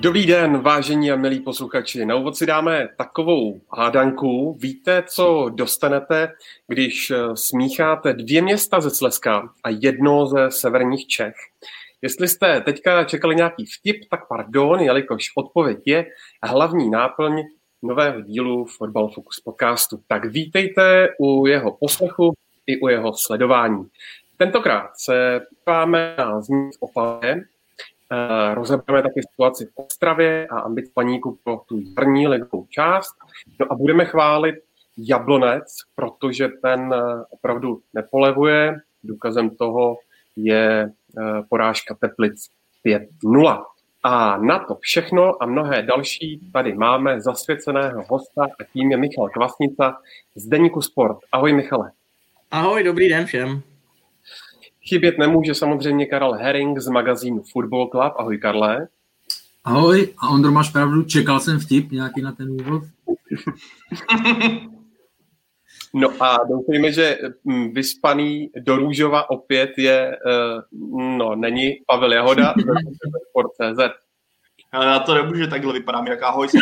Dobrý den, vážení a milí posluchači. Na úvod si dáme takovou hádanku. Víte, co dostanete, když eh, smícháte dvě města ze Slezska a jedno ze severních Čech? Jestli jste teďka čekali nějaký vtip, tak pardon, jelikož odpověď je hlavní náplň nového dílu Football Focus podcastu. Tak vítejte u jeho poslechu i u jeho sledování. Tentokrát se páme na zmínit o rozebereme taky situaci v Ostravě a ambic paníku pro tu jarní ligovou část. No a budeme chválit Jablonec, protože ten uh, opravdu nepolevuje. Důkazem toho je uh, porážka Teplic 5-0. A na to všechno a mnohé další tady máme zasvěceného hosta a tím je Michal Kvasnica z Deníku Sport. Ahoj Michale. Ahoj, dobrý den všem. Chybět nemůže samozřejmě Karel Herring z magazínu Football Club. Ahoj Karle. Ahoj, a Ondro, máš pravdu, čekal jsem vtip nějaký na ten úvod. No a doufejme, že mm, vyspaný do Růžova opět je, eh, no, není Pavel Jahoda Sport.cz. Ale na to nemůže takhle vypadám, jak ahoj.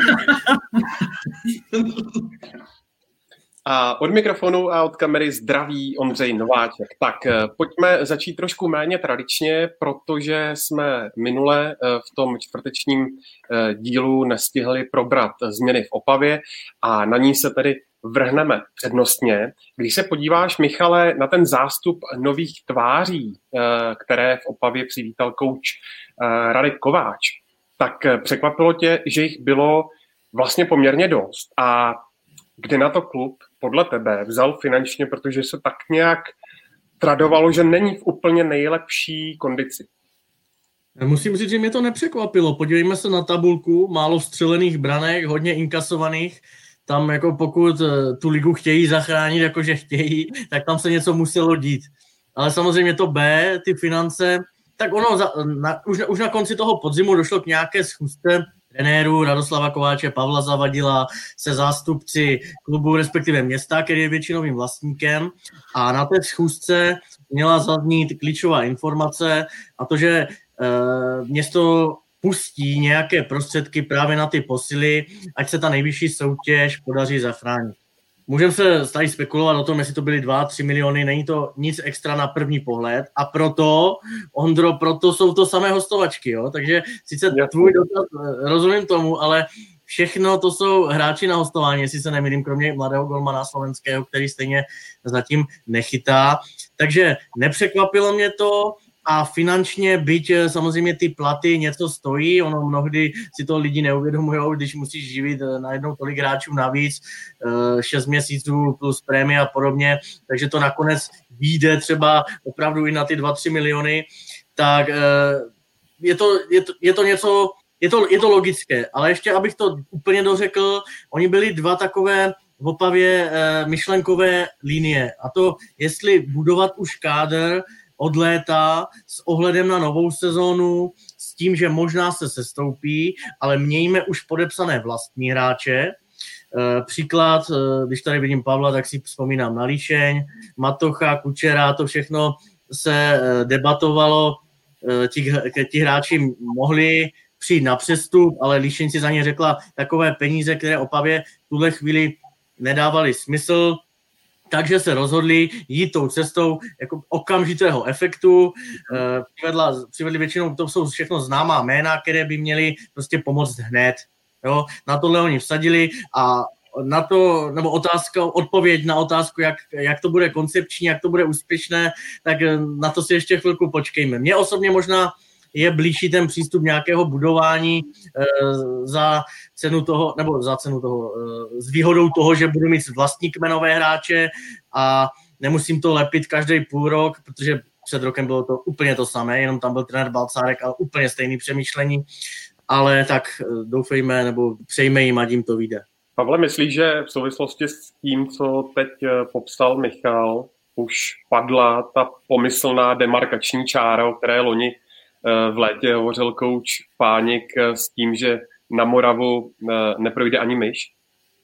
A od mikrofonu a od kamery zdraví Ondřej Nováček. Tak eh, pojďme začít trošku méně tradičně, protože jsme minule eh, v tom čtvrtečním eh, dílu nestihli probrat změny v Opavě a na ní se tedy vrhneme přednostně. Když se podíváš, Michale, na ten zástup nových tváří, které v Opavě přivítal kouč Radek Kováč, tak překvapilo tě, že jich bylo vlastně poměrně dost. A kde na to klub podle tebe vzal finančně, protože se tak nějak tradovalo, že není v úplně nejlepší kondici? Musím říct, že mě to nepřekvapilo. Podívejme se na tabulku, málo střelených branek, hodně inkasovaných. Tam jako pokud eh, tu ligu chtějí zachránit, jakože chtějí, tak tam se něco muselo dít. Ale samozřejmě to B, ty finance, tak ono za, na, už, už na konci toho podzimu došlo k nějaké schůzce trenérů Radoslava Kováče, Pavla Zavadila se zástupci klubu, respektive města, který je většinovým vlastníkem. A na té schůzce měla zaznít klíčová informace a to, že e, město pustí nějaké prostředky právě na ty posily, ať se ta nejvyšší soutěž podaří zachránit. Můžeme se tady spekulovat o tom, jestli to byly 2-3 miliony, není to nic extra na první pohled a proto, Ondro, proto jsou to samé hostovačky, jo? takže sice tvůj dotaz, eh, rozumím tomu, ale všechno to jsou hráči na hostování, jestli se nemýlím, kromě mladého golmana slovenského, který stejně zatím nechytá. Takže nepřekvapilo mě to, a finančně, byť eh, samozřejmě ty platy něco stojí, ono mnohdy si to lidi neuvědomují, když musíš živit eh, najednou tolik hráčů navíc, 6 eh, měsíců plus prémie a podobně, takže to nakonec vyjde třeba opravdu i na ty 2-3 miliony, tak je to, je to, je to něco, je to, je to logické, ale ještě abych to úplně dořekl, oni byli dva takové v Opavě myšlenkové linie. A to, jestli budovat už kádr, od léta s ohledem na novou sezónu, s tím, že možná se sestoupí, ale mějme už podepsané vlastní hráče. E, příklad, e, když tady vidím Pavla, tak si vzpomínám na Líšeň, Matocha, Kučera, to všechno se e, debatovalo, ti, ti hráči mohli přijít na přestup, ale Líšeň si za ně řekla takové peníze, které Opavě v tuhle chvíli nedávali smysl, takže se rozhodli jít tou cestou jako okamžitého efektu. Eh, přivedla, přivedli většinou, to jsou všechno známá jména, které by měly prostě pomoct hned. Jo? Na tohle oni vsadili a na to, nebo otázka, odpověď na otázku, jak, jak to bude koncepční, jak to bude úspěšné, tak na to si ještě chvilku počkejme. Mně osobně možná je blížší ten přístup nějakého budování e, za cenu toho, nebo za cenu toho, e, s výhodou toho, že budu mít vlastní kmenové hráče a nemusím to lepit každý půl rok, protože před rokem bylo to úplně to samé, jenom tam byl trenér Balcárek, ale úplně stejný přemýšlení, ale tak eh, doufejme, nebo přejme jim, ať jim to vyjde. Pavle, myslíš, že v souvislosti s tím, co teď popsal Michal, už padla ta pomyslná demarkační čára, o které loni v létě hovořil kouč Pánik s tím, že na Moravu neprojde ani myš?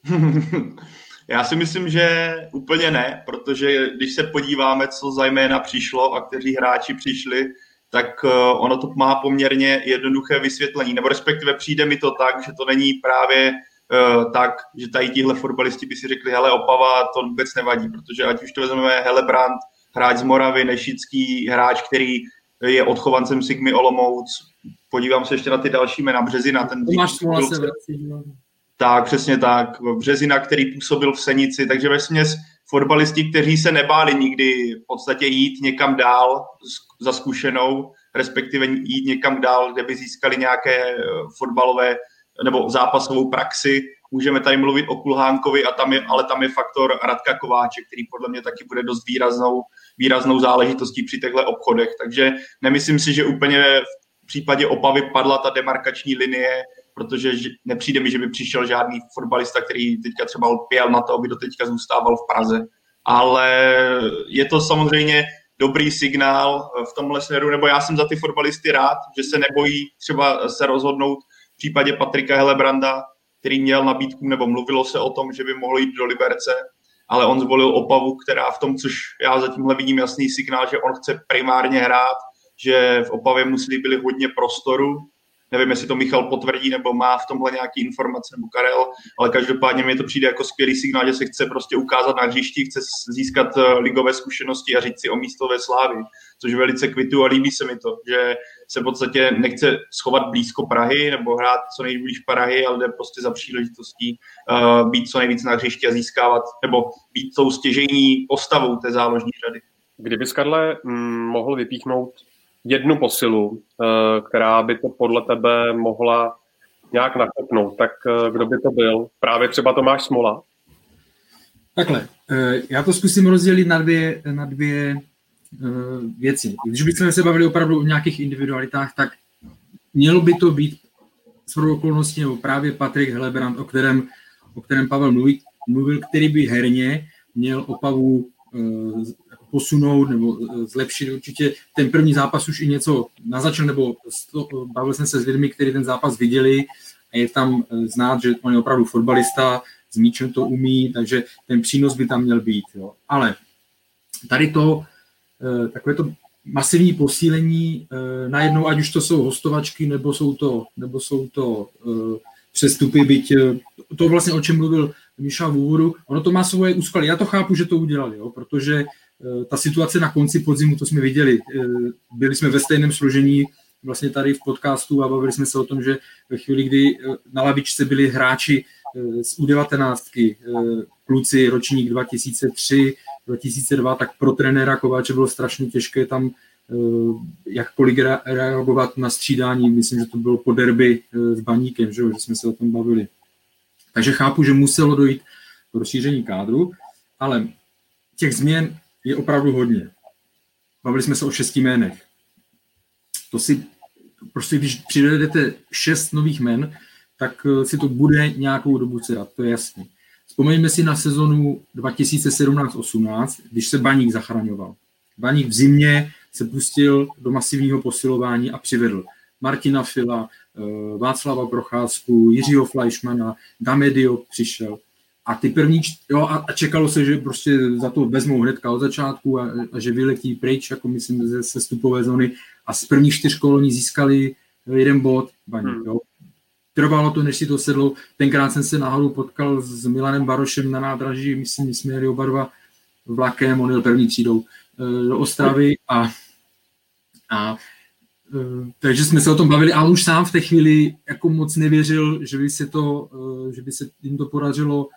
Já si myslím, že úplně ne, protože když se podíváme, co zajména přišlo a kteří hráči přišli, tak eh, ono to má poměrně jednoduché vysvětlení. Nebo respektive přijde mi to tak, že to není právě tak, že tady tihle fotbalisti by si řekli, hele, Opava, to vůbec nevadí, protože ať už to vezmeme Helebrand, hráč z Moravy, Nešický, hráč, který je odchovancem Sigmy Olomouc, podívám se ještě na ty další jména, Březina, ten Tomáš Smola se vrací, tak, přesně tak. Březina, který působil v Senici, takže ve směs fotbalisti, kteří se nebáli nikdy v podstatě jít někam dál za zkušenou, respektive jít někam dál, kde by získali nějaké eh, fotbalové nebo zápasovou praxi. Můžeme tady mluvit o Kulhánkovi, a tam je, ale tam je faktor Radka Kováče, který podle mě taky bude dost výraznou, výraznou záležitostí při těchto obchodech. Takže nemyslím si, že úplně v případě Opavy padla ta demarkační linie, protože nepřijde mi, že by přišel žádný fotbalista, který teďka třeba pěl na to, aby do teďka zůstával v Praze. Ale je to samozřejmě dobrý signál v tomhle směru, nebo já jsem za ty fotbalisty rád, že se nebojí třeba se rozhodnout v případě Patrika Helebranda, který měl nabídku, nebo mluvilo se o tom, že by mohl jít do Liberce, ale on zvolil Opavu, která v tom, což já zatímhle vidím jasný signál, že on chce primárně hrát, že v Opavě mu slíbili hodně prostoru, Nevím, jestli to Michal potvrdí nebo má v tomhle nějaký informace nebo Karel, ale každopádně mi to přijde jako skvělý signál, že se chce prostě ukázat na hřišti, chce získat eh, ligové zkušenosti a říct si o místo ve slávy, což velice kvitu a líbí se mi to, že se v podstatě nechce schovat blízko Prahy nebo hrát co nejblíž Prahy, ale jde prostě za příležitostí uh, být co nejvíc na hřišti a získávat, nebo být tou stěžení postavou té záložní řady. Kdyby Karle mm, mohl vypíchnout jednu posilu, eh, která by to podle tebe mohla nějak nakopnout, tak eh, kdo by to byl? Právě třeba Tomáš Smola? Takhle, eh, já to zkusím rozdělit na dvě, na dvě věci. Když bychom se bavili opravdu o nějakých individualitách, tak mělo by to být s okolností nebo právě Patrik Helebrand, o kterém, o kterém Pavel mluví, mluvil, který by herně měl Opavu posunout nebo eh, zlepšit. Určitě ten první zápas už i něco nazačil, nebo bavil jsem se s lidmi, kteří ten zápas viděli a je tam eh, znát, že on je opravdu fotbalista, s míčem to umí, takže ten přínos by tam měl být. Jo. Ale tady to, eh, takové to masivní posílení, najednou, ať už to jsou hostovačky, nebo jsou to, nebo jsou to přestupy, byť to vlastně, o čem mluvil Michal v úvodu, ono to má svoje úskaly. Já to chápu, že to udělali, jo, protože ta situace na konci podzimu, to jsme viděli, eh, byli jsme ve stejném složení vlastně tady v podcastu a bavili jsme se o tom, že ve chvíli, kdy eh, na lavičce byli hráči z U19, kluci ročník 2003, 2002, tak pro trenéra Kováče bylo strašně těžké tam jakkoliv reagovat na střídání. Myslím, že to bylo po derby s Baníkem, že, že jsme se o tom bavili. Takže chápu, že muselo dojít k rozšíření kádru, ale těch změn je opravdu hodně. Bavili jsme se o šesti jménech. To si, prostě když přivedete šest nových men, tak eh, si to bude nějakou dobu cerat, to je jasný. Vzpomeňme si na sezonu 2017-18, když se Baník zachraňoval. Baník v zimě se pustil do masivního posilování a přivedl Martina Fila, eh, Václava Procházku, Jiřího Fleischmana, Damedio přišel. A ty první, jo, a, čekalo se, že prostě za to vezmou hnedka od začátku a, a že vyletí pryč, jako myslím, ze sestupové zóny. A z prvních čtyř koloní získali jeden bod. Baní, hmm. jo. Trvalo to, než si to sedlo. Tenkrát jsem se náhodou potkal s Milanem Barošem na nádraží, myslím, my jsme jeli oba dva vlakem, on jel první třídou eh, do Ostravy a, a eh, takže jsme se o tom bavili a on už sám v té chvíli jako moc nevěřil, že by se to, eh, že by se jim to podařilo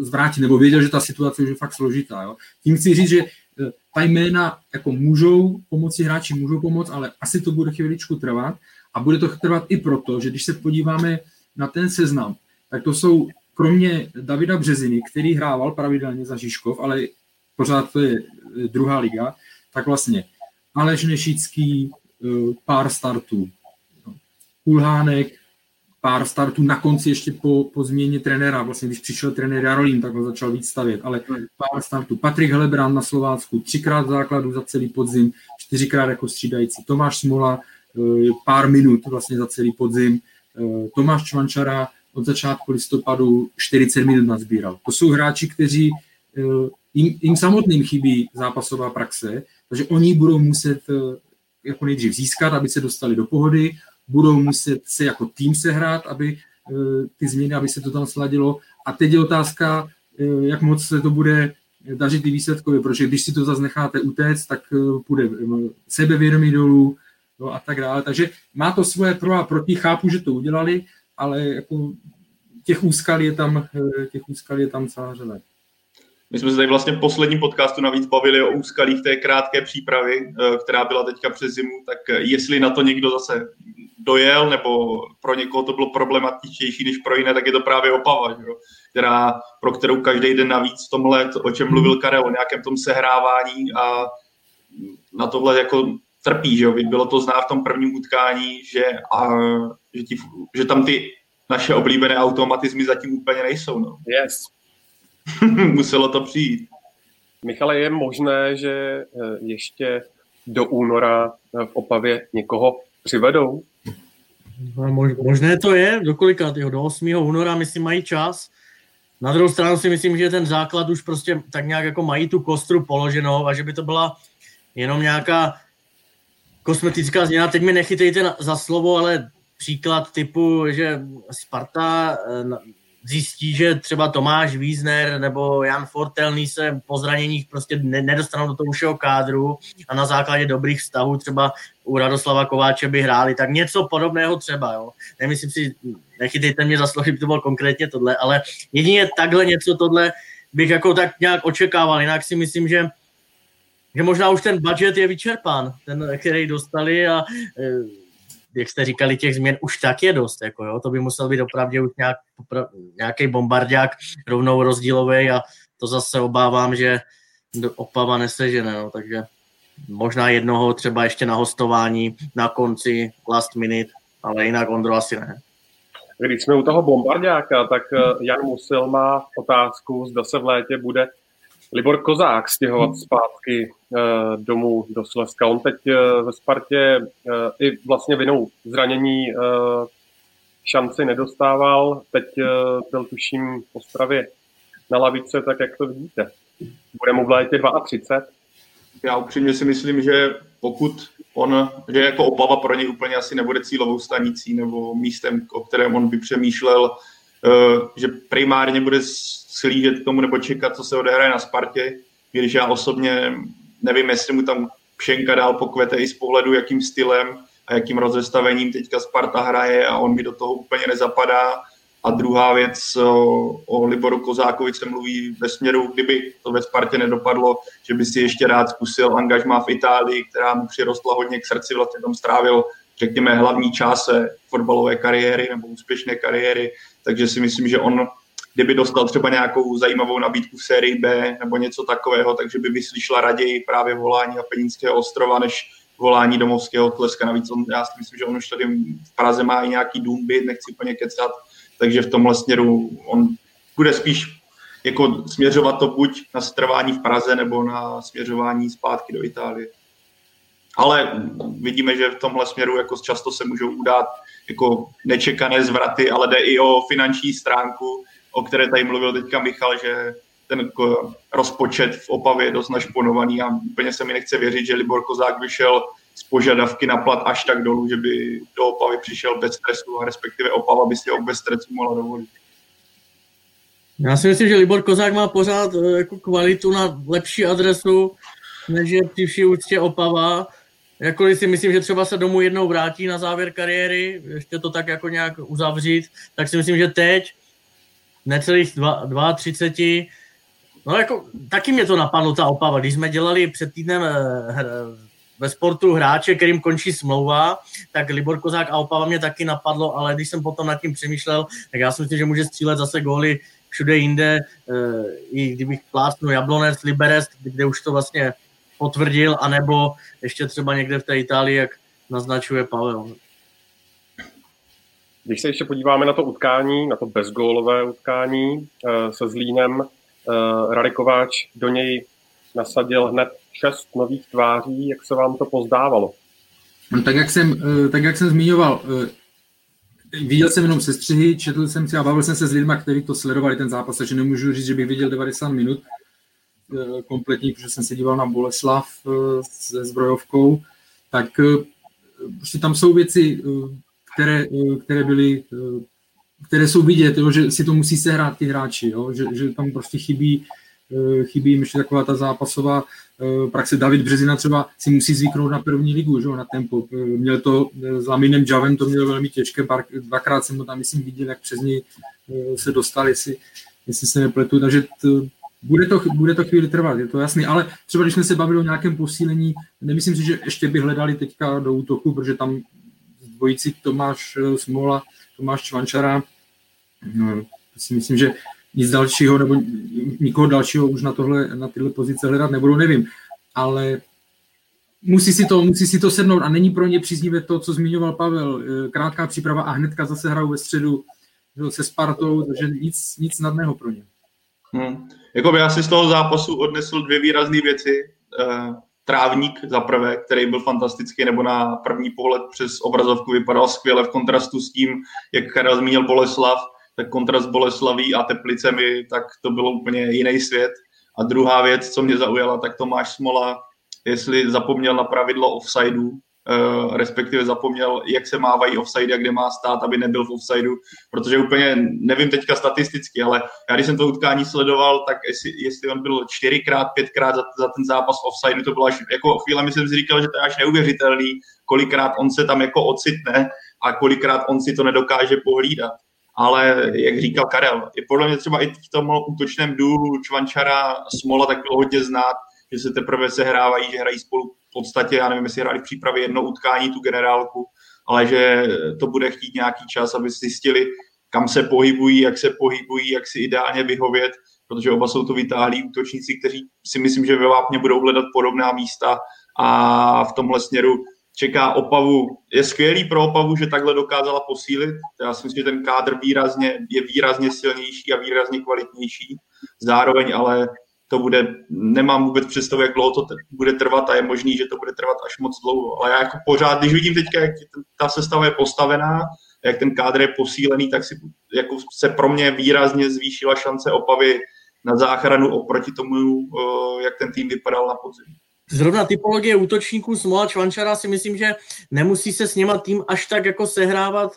zvrátit, nebo věděl, že ta situace už je fakt složitá. Jo. Tím chci říct, že eh, ta jména jako můžou pomoci hráči, můžou pomoct, ale asi to bude chvíličku trvat a bude to trvat i proto, že když se podíváme na ten seznam, tak to jsou kromě Davida Březiny, který hrával pravidelně za Žižkov, ale pořád to je eh, druhá liga, tak vlastně Aleš Nešický, pár startů, Kulhánek, pár startů na konci ještě po, po změně trenéra, vlastně když přišel trenér Jarolím, tak ho začal víc stavět, ale hmm. pár startů. Patrik Helebrand na Slovácku, třikrát základu za celý podzim, čtyřikrát jako střídající. Tomáš Smola, eh, pár minut vlastně za celý podzim. Eh, Tomáš Čvančara od začátku listopadu 40 minut nazbíral. To jsou hráči, kteří eh, jim, jim samotným chybí zápasová praxe, takže oni budou muset jako nejdřív získat, aby se dostali do pohody, budou muset se jako tým sehrát, aby eh, ty změny, aby se to tam sladilo. A teď je otázka, eh, jak moc se to bude dařit ty výsledkově, protože když si to zase necháte utéct, tak eh, půjde sebevědomí dolů no a tak dále. Takže má to svoje pro a proti, chápu, že to udělali, ale jako těch úskalí je tam, těch úskalí je tam celá řada. My jsme se tady vlastně v posledním podcastu navíc bavili o úskalích té krátké přípravy, která byla teďka přes zimu, tak jestli na to někdo zase dojel, nebo pro někoho to bylo problematičtější než pro jiné, tak je to právě Opava, že jo? Která, pro kterou každý den navíc v tomhle, o čem mluvil Karel, o nějakém tom sehrávání a na tohle jako trpí, že jo? Bylo to znát v tom prvním utkání, že, a, že, ti, že tam ty naše oblíbené automatizmy zatím úplně nejsou. No. Yes. Muselo to přijít. Michale, je možné, že eh, ještě do února v Opavě někoho přivedou? No, možné to je, do kolika, tyho, do 8. února, myslím, mají čas. Na druhou stranu si myslím, že ten základ už prostě tak nějak jako mají tu kostru položenou a že by to byla jenom nějaká kosmetická změna. Teď mi nechytejte za slovo, ale příklad typu, že Sparta eh, zjistí, že třeba Tomáš Wiesner nebo Jan Fortelný se po zraněních prostě nedostanou do toho všeho kádru a na základě dobrých vztahů třeba u Radoslava Kováče by hráli, tak něco podobného třeba, jo. Nemyslím si, nechytejte mě za slovo, by to bylo konkrétně tohle, ale jedině takhle něco tohle bych jako tak nějak očekával, jinak si myslím, že že možná už ten budget je vyčerpán, ten, který dostali a e, jak jste říkali, těch změn už tak je dost. Jako jo, to by musel být opravdu už nějak, nějaký bombardák rovnou rozdílový a to zase obávám, že Opava nesežene. No, takže možná jednoho třeba ještě na hostování na konci last minute, ale jinak Ondro asi ne. Když jsme u toho bombardáka, tak eh, Jan Musil má otázku, zda se v létě bude Libor Kozák stěhovat zpátky uh, domů do Slezska. On teď uh, ve Spartě uh, i vlastně vinou zranění uh, šanci nedostával. Teď uh, byl tuším v Ostravě na lavice, tak jak to vidíte? Bude mu v létě 32? Já upřímně si myslím, že pokud on, že jako obava pro něj úplně asi nebude cílovou stanicí nebo místem, o kterém on by přemýšlel, že primárně bude slížet k tomu nebo čekat, co se odehraje na Spartě, když já osobně nevím, jestli mu tam Pšenka dál pokvete i z pohledu, jakým stylem a jakým rozestavením teďka Sparta hraje a on mi do toho úplně nezapadá. A druhá věc, o, o Liboru Kozákovi se mluví ve směru, kdyby to ve Spartě nedopadlo, že by si ještě rád zkusil angažmá v Itálii, která mu přirostla hodně k srdci, vlastně tam strávil, řekněme, hlavní část fotbalové kariéry nebo úspěšné kariéry, takže si myslím, že on kdyby dostal třeba nějakou zajímavou nabídku v sérii B nebo něco takového, takže by vyslyšela raději právě volání Apeninského ostrova, než volání domovského tleska. Navíc on, já si myslím, že on už tady v Praze má i nějaký dům byt, nechci úplně kecat, takže v tomhle směru on bude spíš jako směřovat to buď na strvání v Praze nebo na směřování zpátky do Itálie. Ale vidíme, že v tomhle směru jako často se můžou udát jako nečekané zvraty, ale jde i o finanční stránku, o které tady mluvil teďka Michal, že ten rozpočet v Opavě je dost našponovaný a úplně se mi nechce věřit, že Libor Kozák vyšel z požadavky na plat až tak dolů, že by do Opavy přišel bez stresu a respektive Opava by si ho bez stresu mohla dovolit. Já si myslím, že Libor Kozák má pořád eh, jako kvalitu na lepší adresu, než je při vší úctě Opava. Jakkoliv si myslím, že třeba se domů jednou vrátí na závěr kariéry, ještě to tak jako nějak uzavřít, tak si myslím, že teď necelých 32, no jako taky mě to napadlo, ta opava, když jsme dělali před týdnem eh, ve sportu hráče, kterým končí smlouva, tak Libor Kozák a Opava mě taky napadlo, ale když jsem potom nad tím přemýšlel, tak já si myslím, že může střílet zase góly všude jinde, eh, i kdybych plásnul Jablonec, Liberec, kde už to vlastně potvrdil, anebo ještě třeba někde v té Itálii, jak naznačuje Pavel. Když se ještě podíváme na to utkání, na to bezgólové utkání se Zlínem, Radek Kováč do něj nasadil hned šest nových tváří, jak se vám to pozdávalo? No, tak, jak jsem, tak jak jsem zmiňoval, viděl jsem jenom sestřihy, četl jsem si a bavil jsem se s lidmi, kteří to sledovali ten zápas, takže nemůžu říct, že bych viděl 90 minut kompletní, protože jsem se díval na Boleslav se zbrojovkou, tak prostě tam jsou věci, které, které byly, které jsou vidět, jo, že si to musí sehrát ty hráči, jo, že, že tam prostě chybí, chybí ještě taková ta zápasová praxe. David Březina třeba si musí zvyknout na první ligu, že, na tempo. Měl to s Laminem Javem, to měl velmi těžké, dvakrát jsem to tam, myslím, viděl, jak přes něj se dostal, jestli, jestli se nepletu, takže to, bude to, bude to chvíli trvat, je to jasný, ale třeba když jsme se bavili o nějakém posílení, nemyslím si, že ještě by hledali teďka do útoku, protože tam dvojici Tomáš eh, Smola, Tomáš Čvančara, no, si myslím, že nic dalšího nebo nikoho dalšího už na, tohle, na tyhle pozice hledat nebudou, nevím, ale musí si, to, musí si to sednout a není pro ně příznivé to, co zmiňoval Pavel, eh, krátká příprava a hnedka zase hrajou ve středu se Spartou, takže nic, nic snadného pro ně. Hmm. Jako já si z toho zápasu odnesl dvě výrazné věci. Uh, trávník za prvé, který byl fantastický, nebo na první pohled přes obrazovku vypadal skvěle v kontrastu s tím, jak Karel zmínil Boleslav, tak kontrast Boleslaví a Teplicemi, tak to bylo úplně jiný svět. A druhá věc, co mě zaujala, tak Tomáš Smola, jestli zapomněl na pravidlo offsideu, respektive zapomněl, jak se mávají offside a kde má stát, aby nebyl v offsideu, protože úplně nevím teďka statisticky, ale já když jsem to utkání sledoval, tak jestli, jestli on byl čtyřikrát, pětkrát za, za ten zápas offsideu, to bylo až, jako chvíle jsem si říkal, že to je až neuvěřitelný, kolikrát on se tam jako ocitne a kolikrát on si to nedokáže pohlídat. Ale jak říkal Karel, je podle mě třeba i v tom útočném důlu Čvančara Smola tak bylo hodně znát, že se teprve sehrávají, že hrají spolu v podstatě, já nevím, jestli hráli v přípravě jedno utkání, tu generálku, ale že to bude chtít nějaký čas, aby zjistili, kam se pohybují, jak se pohybují, jak si ideálně vyhovět, protože oba jsou to vytáhlí útočníci, kteří si myslím, že ve Vápně budou hledat podobná místa a v tomhle směru čeká Opavu. Je skvělý pro Opavu, že takhle dokázala posílit. Já si myslím, že ten kádr výrazně, je výrazně silnější a výrazně kvalitnější. Zároveň ale to bude, nemám vůbec představu, jak dlouho to bude trvat a je možný, že to bude trvat až moc dlouho. Ale já jako pořád, když vidím teďka, jak ta sestava je postavená, jak ten kádr je posílený, tak si, jako se pro mě výrazně zvýšila šance Opavy na záchranu oproti tomu, jak ten tým vypadal na podzim. Zrovna typologie útočníků Smola Čvančara si myslím, že nemusí se s něma tým až tak jako sehrávat,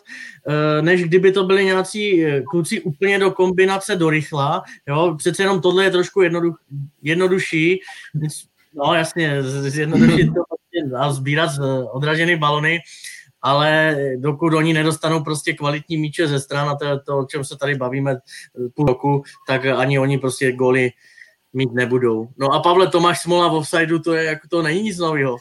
eh, než kdyby to byli nějací eh, kluci úplně do kombinace do rychla. Jo? Přece jenom tohle je trošku jednodušší. No jasně, zjednodušit to prostě a sbírat odražené balony, ale dokud oni nedostanou prostě kvalitní míče ze stran a to, to o čem se tady bavíme eh, půl roku, tak ani oni prostě goly mít nebudou. No a Pavle, Tomáš Smola v offsideu, to je jako to není nic nového.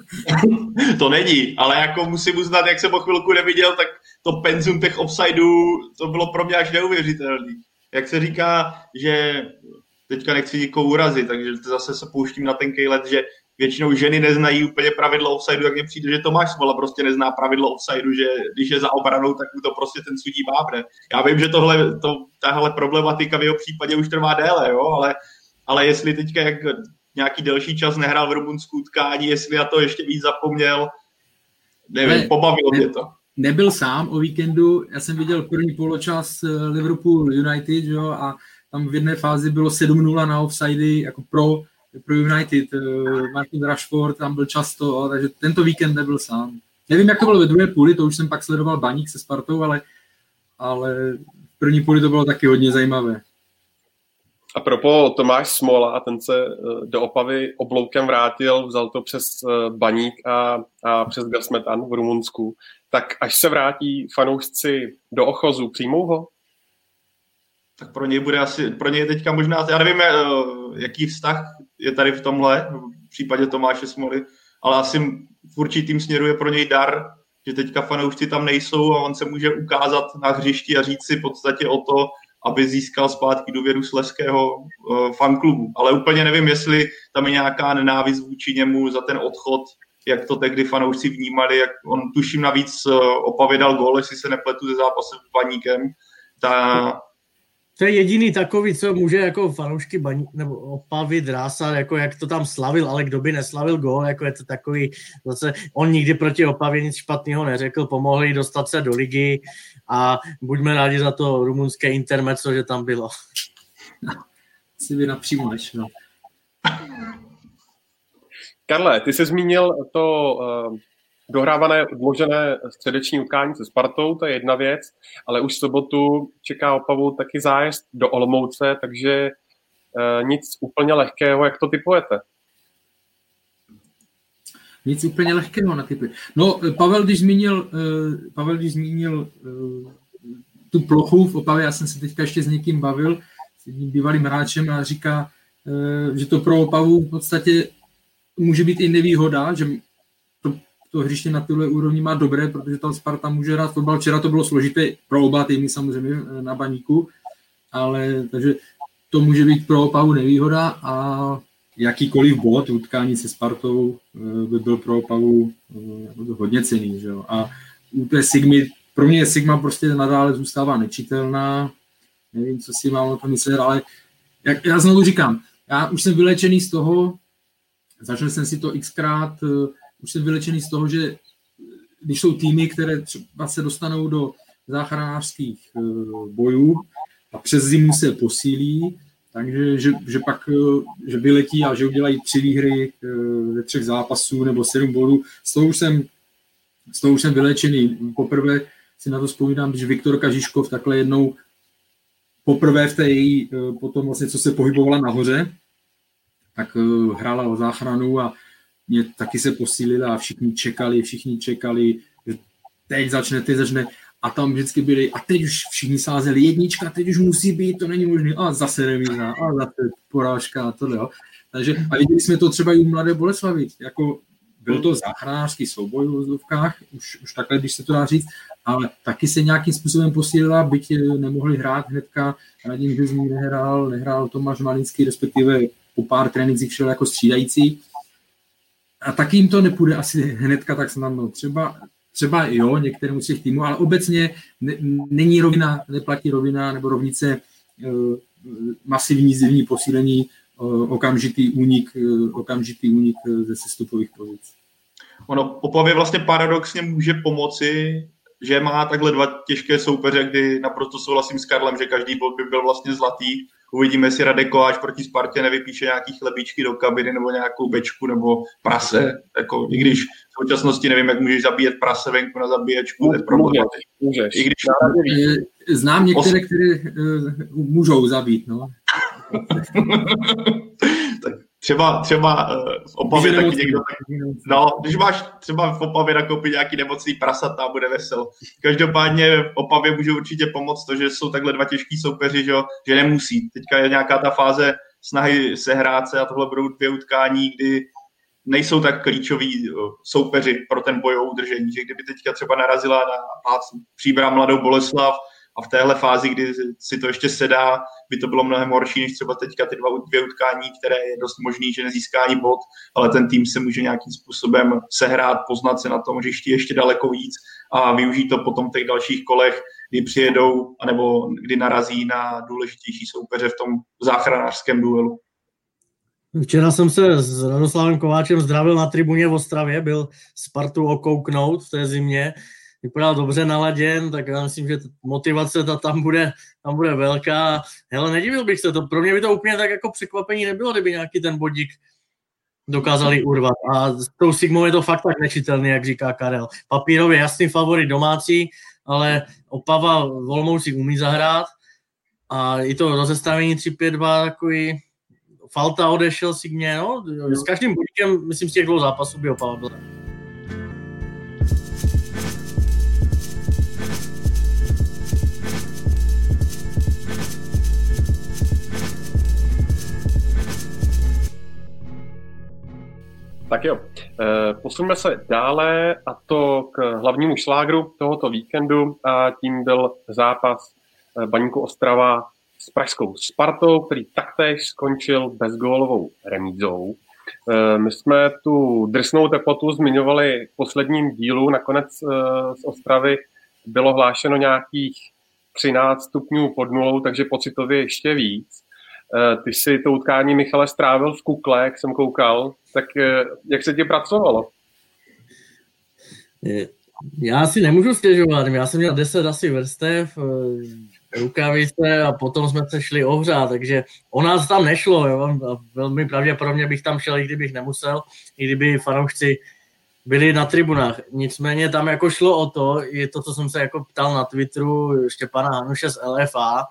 to není, ale jako musím uznat, jak jsem po chvilku neviděl, tak to penzum těch offsideů, to bylo pro mě až neuvěřitelný. Jak se říká, že teďka nechci nikoho urazit, takže zase se pouštím na ten let, že většinou ženy neznají úplně pravidlo offsideu, jak mě přijde, že Tomáš Smola prostě nezná pravidlo offsideu, že když je za obranou, tak mu to prostě ten sudí bábne. Já vím, že tohle, to, tahle problematika v jeho případě už trvá déle, jo, ale, ale jestli teďka jak nějaký delší čas nehrál v Rumunsku utkání, jestli na to ještě víc zapomněl, nevím, ne, pobavilo ne, mě to. Nebyl sám o víkendu, já jsem viděl první poločas eh, Liverpool United, jo, a tam v jedné fázi bylo 7-0 na offside jako pro pro United, eh, Martin Rashford tam byl často, takže tento víkend nebyl sám. Nevím, jak to bylo ve druhé půli, to už jsem pak sledoval Baník se Spartou, ale, ale v první půli to bylo taky hodně zajímavé. A propo Tomáš Smola, ten se eh, do Opavy obloukem vrátil, vzal to přes eh, Baník a, a přes Gasmetan v Rumunsku, tak až se vrátí fanoušci do Ochozu, přijmou ho? Tak pro něj bude asi, pro něj teďka možná, já nevím, eh, jaký vztah je tady v tomhle, v případě Tomáše Smoly, ale asi v určitým směru je pro něj dar, že teďka fanoušci tam nejsou a on se může ukázat na hřišti a říct si v podstatě o to, aby získal zpátky důvěru Sleského uh, fanklubu. Ale úplně nevím, jestli tam je nějaká nenávist vůči němu za ten odchod, jak to tehdy fanoušci vnímali, jak on tuším navíc eh, Opavě dal gól, jestli se nepletu ze zápasu s Baníkem. Ta... To je jediný takový, co může jako fanoušky baní, nebo Opavy drásat, jako jak to tam slavil, ale kdo by neslavil gól, jako je to takový, zase on nikdy proti Opavě nic špatného neřekl, pomohli dostat se do ligy a buďme rádi za to rumunské intermeco, že tam bylo. Si by napřímo nešlo. Karle, ty jsi zmínil to uh, dohrávané odložené středeční utkání se Spartou, to je jedna věc, ale už v sobotu čeká Opavu taky zájezd do Olomouce, takže uh, nic úplně lehkého, jak to typujete? Nic úplně lehkého na typy. No, Pavel, když zmínil, Pavel, když zmínil tu plochu v Opavě, já jsem se teďka ještě s někým bavil, s jedním bývalým hráčem a říká, že to pro Opavu v podstatě může být i nevýhoda, že to, hřiště na tuhle úrovni má dobré, protože tam Sparta může hrát fotbal. Včera to bylo složité pro oba týmy samozřejmě eh, na baníku, ale takže to může být pro Opavu nevýhoda a jakýkoliv bod utkání se Spartou eh, by byl pro Opavu eh, hodně cený. Že jo? A u té Sigmy, pro mě Sigma prostě nadále zůstává nečitelná, nevím, co si mám o tom myslet, ale jak já znovu říkám, já už jsem vylečený z toho, Zažil jsem si to xkrát, už jsem vylečený z toho, že když jsou týmy, které třeba se dostanou do záchranářských eh, bojů a přes zimu se posílí, takže že, že pak eh, že vyletí a že udělají tři výhry ze třech zápasů nebo sedm bodů. Z toho už jsem, z toho už jsem vylečený. Poprvé si na to vzpomínám, když Viktor Kažiškov takhle jednou poprvé v té její, potom vlastně, co se pohybovala nahoře, tak hrála o záchranu a mě taky se posílila a všichni čekali, všichni čekali, že teď začne, teď začne a tam vždycky byli, a teď už všichni sázeli jednička, teď už musí být, to není možné, a zase remíza, a zase porážka a tohle, jo. Takže, a viděli jsme to třeba i u Mladé Boleslavy, jako byl to záchranářský souboj v vozovkách, už, už takhle, když se to dá říct, ale taky se nějakým způsobem posílila, byť nemohli hrát hnedka, Radim Hvězdný nehrál, nehrál Tomáš Malinský, respektive po pár trénincích šel jako střídající. A taky jim to nepůjde asi hnedka tak snadno. Třeba, třeba jo, některému z těch týmů, ale obecně ne, není rovina, neplatí rovina nebo rovnice uh, masivní zimní posílení, uh, okamžitý únik, uh, okamžitý únik ze sestupových pozic. Ono Opavě vlastně paradoxně může pomoci, že má takhle dva těžké soupeře, kdy naprosto souhlasím s Karlem, že každý bod by byl vlastně zlatý, Uvidíme, jestli Radek Koláč proti Spartě nevypíše nějaký chlebíčky do kabiny nebo nějakou bečku nebo prase. Jako, I když v současnosti nevím, jak můžeš zabíjet prase venku na zabíječku, to je problém. I když... Znám některé, které uh, můžou zabít. No. Třeba, třeba uh, v Opavě taky někdo... No, když máš třeba v Opavě nakoupit nějaký nemocný prasata, bude vesel. Každopádně v Opavě může určitě pomoct to, že jsou takhle dva těžký soupeři, že, že nemusí. Teďka je nějaká ta fáze snahy sehrát se a tohle budou dvě utkání, kdy nejsou tak klíčoví eh, soupeři pro ten boj o udržení, že kdyby teďka třeba narazila na příbra mladou Boleslav, a v téhle fázi, kdy si to ještě sedá, by to bylo mnohem horší, než třeba teďka ty dva, dvě utkání, které je dost možný, že nezíská ani bod, ale ten tým se může nějakým způsobem sehrát, poznat se na tom hřišti ještě daleko víc a využít to potom v těch dalších kolech, kdy přijedou, anebo kdy narazí na důležitější soupeře v tom záchranářském duelu. Včera jsem se s Radoslavem Kováčem zdravil na tribuně v Ostravě, byl Spartu okouknout v té zimě vypadal dobře naladěn, tak já myslím, že motivace ta tam bude, tam bude velká. Hele, nedivil bych se to, pro mě by to úplně tak jako překvapení nebylo, kdyby nějaký ten bodík dokázali urvat. A s tou Sigmou je to fakt tak nečitelný, jak říká Karel. Papírově jasný favorit domácí, ale Opava Volmou si umí zahrát a i to rozestavení 3-5-2 takový Falta odešel Sigmě, no, s každým bodíkem, myslím, z těch dvou zápasů by Opava byla. Tak jo, eh, posuneme se dále a to k hlavnímu šlágru tohoto víkendu a tím byl zápas eh, Baníku Ostrava s pražskou Spartou, který taktéž skončil bezgólovou remízou. Eh, my jsme tu drsnou teplotu zmiňovali v posledním dílu, nakonec z Ostravy bylo hlášeno nějakých 13 stupňů pod nulou, takže pocitově ještě víc. Ty si to utkání Michale strávil v Kukle, jak jsem koukal, tak jak se ti pracovalo? Já si nemůžu stěžovat, já jsem měl 10 asi vrstev, rukavice a potom jsme se šli ohřát, takže o nás tam nešlo, jo? Velmi pravděpodobně bych tam šel, i kdybych nemusel, i kdyby fanoušci byli na tribunách. Nicméně tam jako šlo o to, je to, co jsem se jako ptal na Twitteru Štěpana Hanuše z LFA,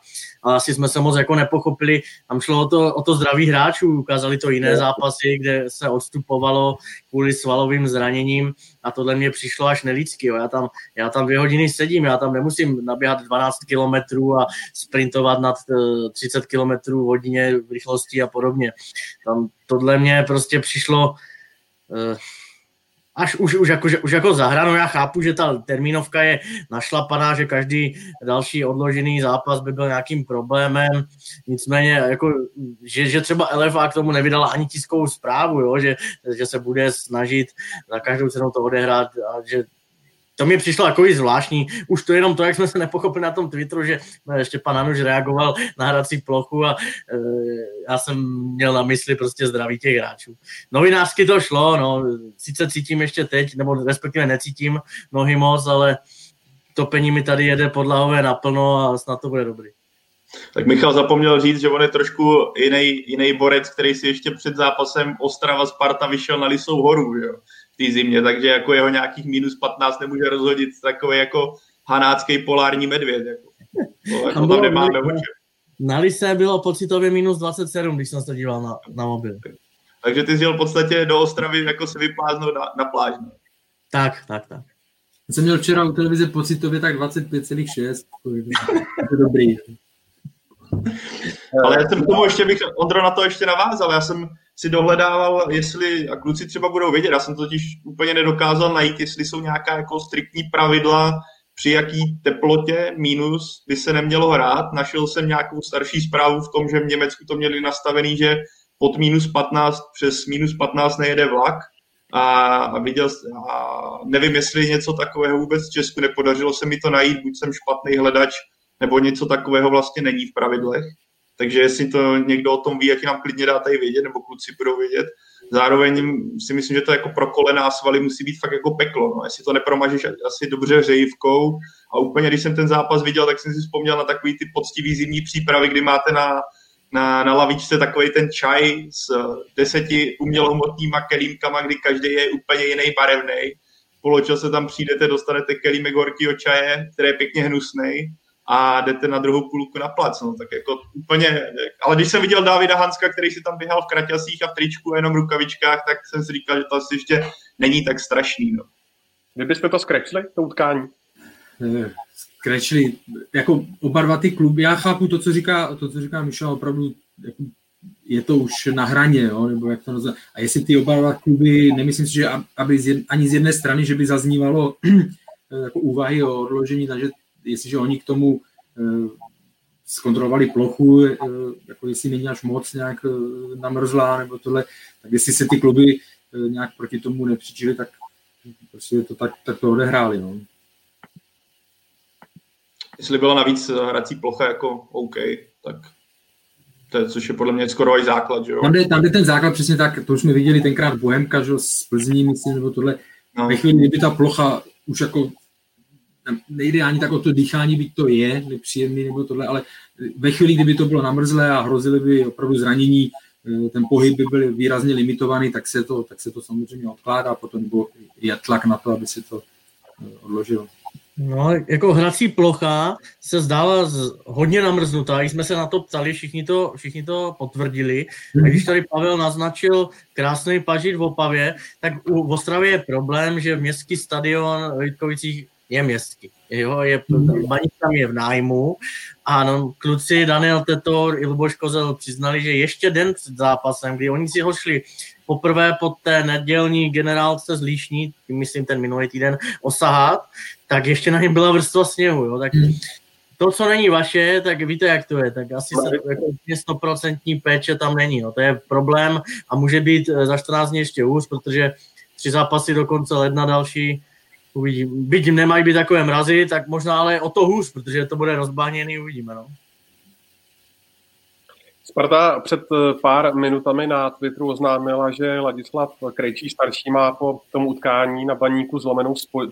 a asi jsme se moc jako nepochopili. Tam šlo o to, o to zdraví hráčů, ukázali to jiné zápasy, kde se odstupovalo kvůli svalovým zraněním a tohle mě přišlo až nelidsky. Jo. Já, tam, já tam dvě hodiny sedím, já tam nemusím naběhat 12 kilometrů a sprintovat nad 30 eh, kilometrů v hodině v rychlosti a podobně. Tam tohle mě prostě přišlo uh, až už, už, jako, že, už jako zahranou. Já chápu, že ta termínovka je našlapaná, že každý další odložený zápas by byl nějakým problémem. Nicméně, jako, že, že třeba LFA k tomu nevydala ani tiskovou zprávu, jo? Že, že se bude snažit za každou cenu to odehrát a že to mi přišlo jako zvláštní. Už to jenom to, jak jsme se nepochopili na tom Twitteru, že ještě pan Anuš reagoval na hrací plochu a e, já jsem měl na mysli prostě zdraví těch hráčů. Novinářsky to šlo, no, sice cítím ještě teď, nebo respektive necítím nohy moc, ale topení mi tady jede podlahové naplno a snad to bude dobrý. Tak Michal zapomněl říct, že on je trošku jiný, jiný borec, který si ještě před zápasem Ostrava Sparta vyšel na Lisou horu. Jo? Té zimě, takže jako jeho nějakých minus 15 nemůže rozhodit takový jako hanácký polární medvěd. Jako. To, jako tam, tam nemáme oči. Na Lise bylo pocitově minus 27, když jsem se díval na, na mobil. Takže ty jsi jel v podstatě do Ostravy jako se vypláznout na, na pláž. Ne? Tak, tak, tak. Já jsem měl včera u televize pocitově tak 25,6. To je dobrý. Ale já jsem tomu ještě bych, Ondro na to ještě navázal, já jsem si dohledával, jestli, a kluci třeba budou vědět, já jsem to totiž úplně nedokázal najít, jestli jsou nějaká jako striktní pravidla, při jaký teplotě minus by se nemělo hrát. Našel jsem nějakou starší zprávu v tom, že v Německu to měli nastavený, že pod minus 15 přes minus 15 nejede vlak, a, a viděl, a nevím, jestli něco takového vůbec v Česku nepodařilo se mi to najít, buď jsem špatný hledač, nebo něco takového vlastně není v pravidlech. Takže jestli to někdo o tom ví, jak nám klidně dáte i vědět, nebo kluci budou vědět. Zároveň si myslím, že to jako pro kolena svaly musí být fakt jako peklo. No. Jestli to nepromažeš asi dobře hřejivkou. A úplně, když jsem ten zápas viděl, tak jsem si vzpomněl na takový ty poctivý zimní přípravy, kdy máte na, na, na lavičce takový ten čaj s deseti umělohmotnýma kelímkama, kdy každý je úplně jiný barevný. poločase tam přijdete, dostanete kelímek horkýho čaje, který je pěkně hnusný a jdete na druhou půlku na plac. No, tak jako úplně, ale když jsem viděl Davida Hanska, který si tam běhal v kraťasích a v tričku a jenom v rukavičkách, tak jsem si říkal, že to asi ještě není tak strašný. No. Kdybyste to skrečli, to utkání? Skrečli, jako oba dva ty kluby, já chápu to, co říká, to, co říká Michal, opravdu jako je to už na hraně, jo, nebo jak to nazvat. A jestli ty oba dva kluby, nemyslím si, že aby z jed, ani z jedné strany, že by zaznívalo jako úvahy o odložení, takže jestliže oni k tomu eh, zkontrolovali plochu, eh, jako jestli není až moc nějak eh, namrzlá nebo tohle, tak jestli se ty kluby nějak proti tomu nepřičili, tak prostě to tak, tak to odehráli. No. Jestli byla navíc hrací plocha jako OK, tak to je, což je podle mě skoro i základ, že jo? Tam jde, tam jde ten základ přesně tak, to už jsme viděli tenkrát Bohemka, že z Plzní, myslím, nebo tohle. No. Ve chvíli, kdyby ta plocha už jako nejde ani tak o to dýchání, byť to je nepříjemný nebo tohle, ale ve chvíli, kdyby to bylo namrzlé a hrozily by opravdu zranění, eh, ten pohyb by byl výrazně limitovaný, tak se to, tak se to samozřejmě odkládá potom, nebo je tlak na to, aby se to eh, odložilo. No, jako hrací plocha se zdála z, hodně namrznutá, když jsme se na to ptali, všichni to, všichni to potvrdili. A když tady Pavel naznačil krásný pažit v Opavě, tak u, v Ostravě je problém, že městský stadion Vítkovicích je městský. Jo, je, baník tam je v nájmu. A no, kluci Daniel Tetor i Luboš Kozel přiznali, že ještě den před zápasem, kdy oni si ho šli poprvé po té nedělní generálce z Líšní, myslím ten minulý týden, osahat, tak ještě na něm byla vrstva sněhu, jo, tak to, co není vaše, tak víte, jak to je, tak asi se jako stoprocentní péče tam není, no, to je problém a může být eh, za 14 dní ještě hůř, protože tři zápasy do konce ledna další, uvidím. Byť nemají být takové mrazy, tak možná ale o to hůř, protože to bude rozbáněný, uvidíme, no. Sparta před eh, pár minutami na Twitteru oznámila, že Ladislav Krejčí starší má po tom utkání na baníku zlomenou eh,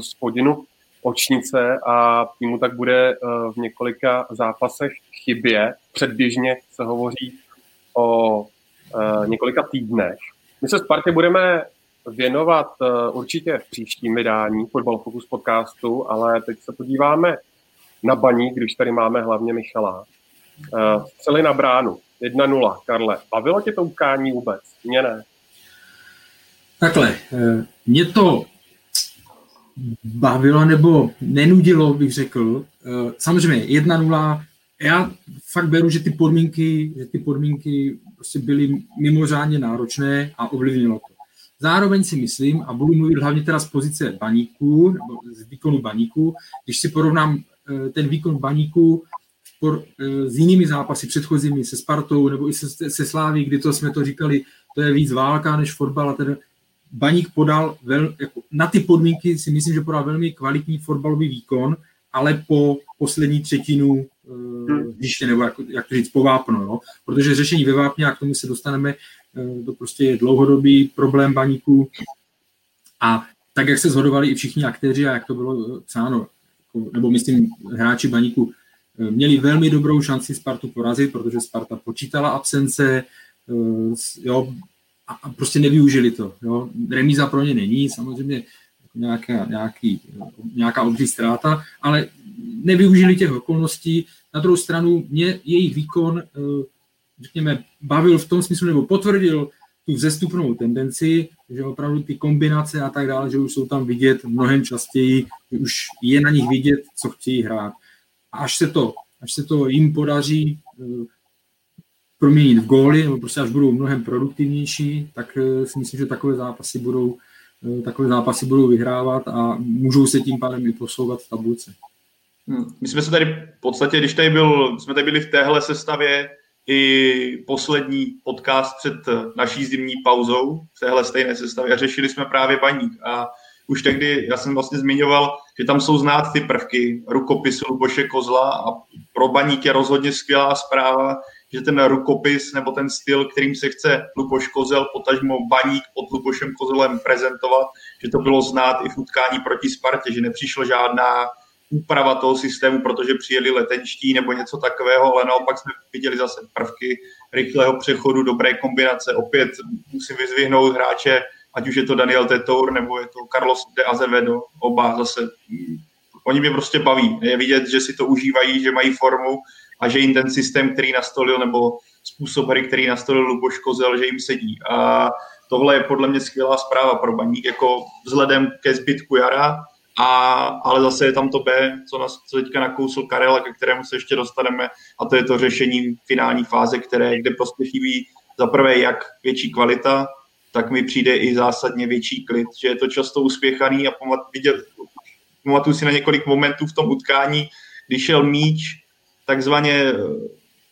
spodinu očnice a týmu tak bude eh, v několika zápasech chybě. Předběžně se hovoří o několika týdnech. My se Spartě budeme věnovat určitě v příštím vydání Football Focus podcastu, ale teď se podíváme na baník, když tady máme hlavně Michala. Uh, střely na bránu. 1-0, Karle. Bavilo tě to utkání vůbec? Mně ne. Takhle, eh, mě to bavilo nebo nenudilo, bych řekl. Eh, samozřejmě 1-0, já fakt beru, že ty podmínky, že ty podmínky prostě byly mimořádně náročné a ovlivnilo to. Zároveň si myslím, a budu mluvit hlavně teda z pozice baníků, nebo z výkonu baníků, když si porovnám ten výkon baníků spor, eh, s jinými zápasy předchozími, se Spartou nebo i se, se Sláví, kdy to jsme to říkali, to je víc válka než fotbal a teda Baník podal vel, jako, na ty podmínky si myslím, že podal velmi kvalitní fotbalový výkon, ale po poslední třetinu uh, nebo jak, jak to říct, po vápno, no? protože řešení ve vápně, a k tomu se dostaneme, to prostě je dlouhodobý problém baníků a tak, jak se zhodovali i všichni aktéři a jak to bylo psáno, jako, nebo myslím hráči baníku, Měli velmi dobrou šanci Spartu porazit, protože Sparta počítala absence, eh, jo, a prostě nevyužili to. Jo. Remíza pro ně není, samozřejmě nějaká, nějaký, nějaká obří ztráta, ale nevyužili těch okolností. Na druhou stranu mě jejich výkon, eh, řekněme, bavil v tom smyslu, nebo potvrdil tu vzestupnou tendenci, že opravdu ty kombinace a tak dále, že už jsou tam vidět mnohem častěji, že už je na nich vidět, co chtějí hrát až se to, až se to jim podaří eh, proměnit v góly, nebo prostě až budou mnohem produktivnější, tak eh, si myslím, že takové zápasy budou, eh, takové zápasy budou vyhrávat a můžou se tím pádem i posouvat v tabulce. Hmm. My jsme se tady v podstatě, když tady byl, jsme tady byli v téhle sestavě i poslední podcast před naší zimní pauzou v téhle stejné sestavě. A řešili jsme právě baník a už tehdy, já jsem vlastně zmiňoval, že tam jsou znát ty prvky rukopisu Luboše Kozla a pro baník je rozhodně skvělá zpráva, že ten rukopis nebo ten styl, kterým se chce Luboš Kozel, potažmo baník pod Lubošem Kozelem prezentovat, že to bylo znát i v utkání proti Spartě, že nepřišla žádná úprava toho systému, protože přijeli letenští nebo něco takového, ale naopak jsme viděli zase prvky rychlého přechodu, dobré kombinace. Opět musím vyzvihnout hráče ať už je to Daniel Tetour nebo je to Carlos de Azevedo, oba zase, mm, oni mě prostě baví. Je vidět, že si to užívají, že mají formu a že jim ten systém, který nastolil, nebo způsob hry, který nastolil Luboš Kozel, že jim sedí. A tohle je podle mě skvělá zpráva pro baník, jako vzhledem ke zbytku jara, a, ale zase je tam to B, co, nás, co teďka nakousl Karel a ke kterému se ještě dostaneme, a to je to řešení finální fáze, které, kde prostě chybí za prvé jak větší kvalita, tak mi přijde i zásadně větší klid, že je to často uspěchaný a pamat, viděl, pamatuju si na několik momentů v tom utkání, když šel míč, takzvaně eh,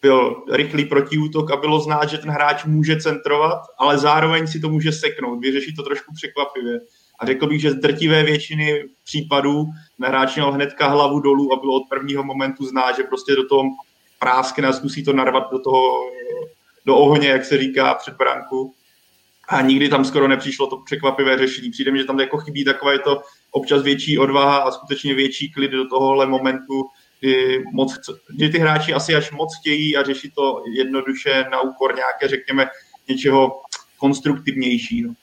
byl rychlý protiútok a bylo znát, že ten hráč může centrovat, ale zároveň si to může seknout, vyřešit to trošku překvapivě. A řekl bych, že z drtivé většiny případů hráč měl hnedka hlavu dolů a bylo od prvního momentu znát, že prostě do toho práskne a zkusí to narvat do toho do ohně, jak se říká, před branku a nikdy tam skoro nepřišlo to překvapivé řešení. Přijde mi, že tam jako chybí takové to občas větší odvaha a skutečně větší klid do tohohle momentu, kdy, moc kdy ty hráči asi až moc chtějí a řeší to jednoduše na úkor nějaké, řekněme, něčeho konstruktivnějšího. No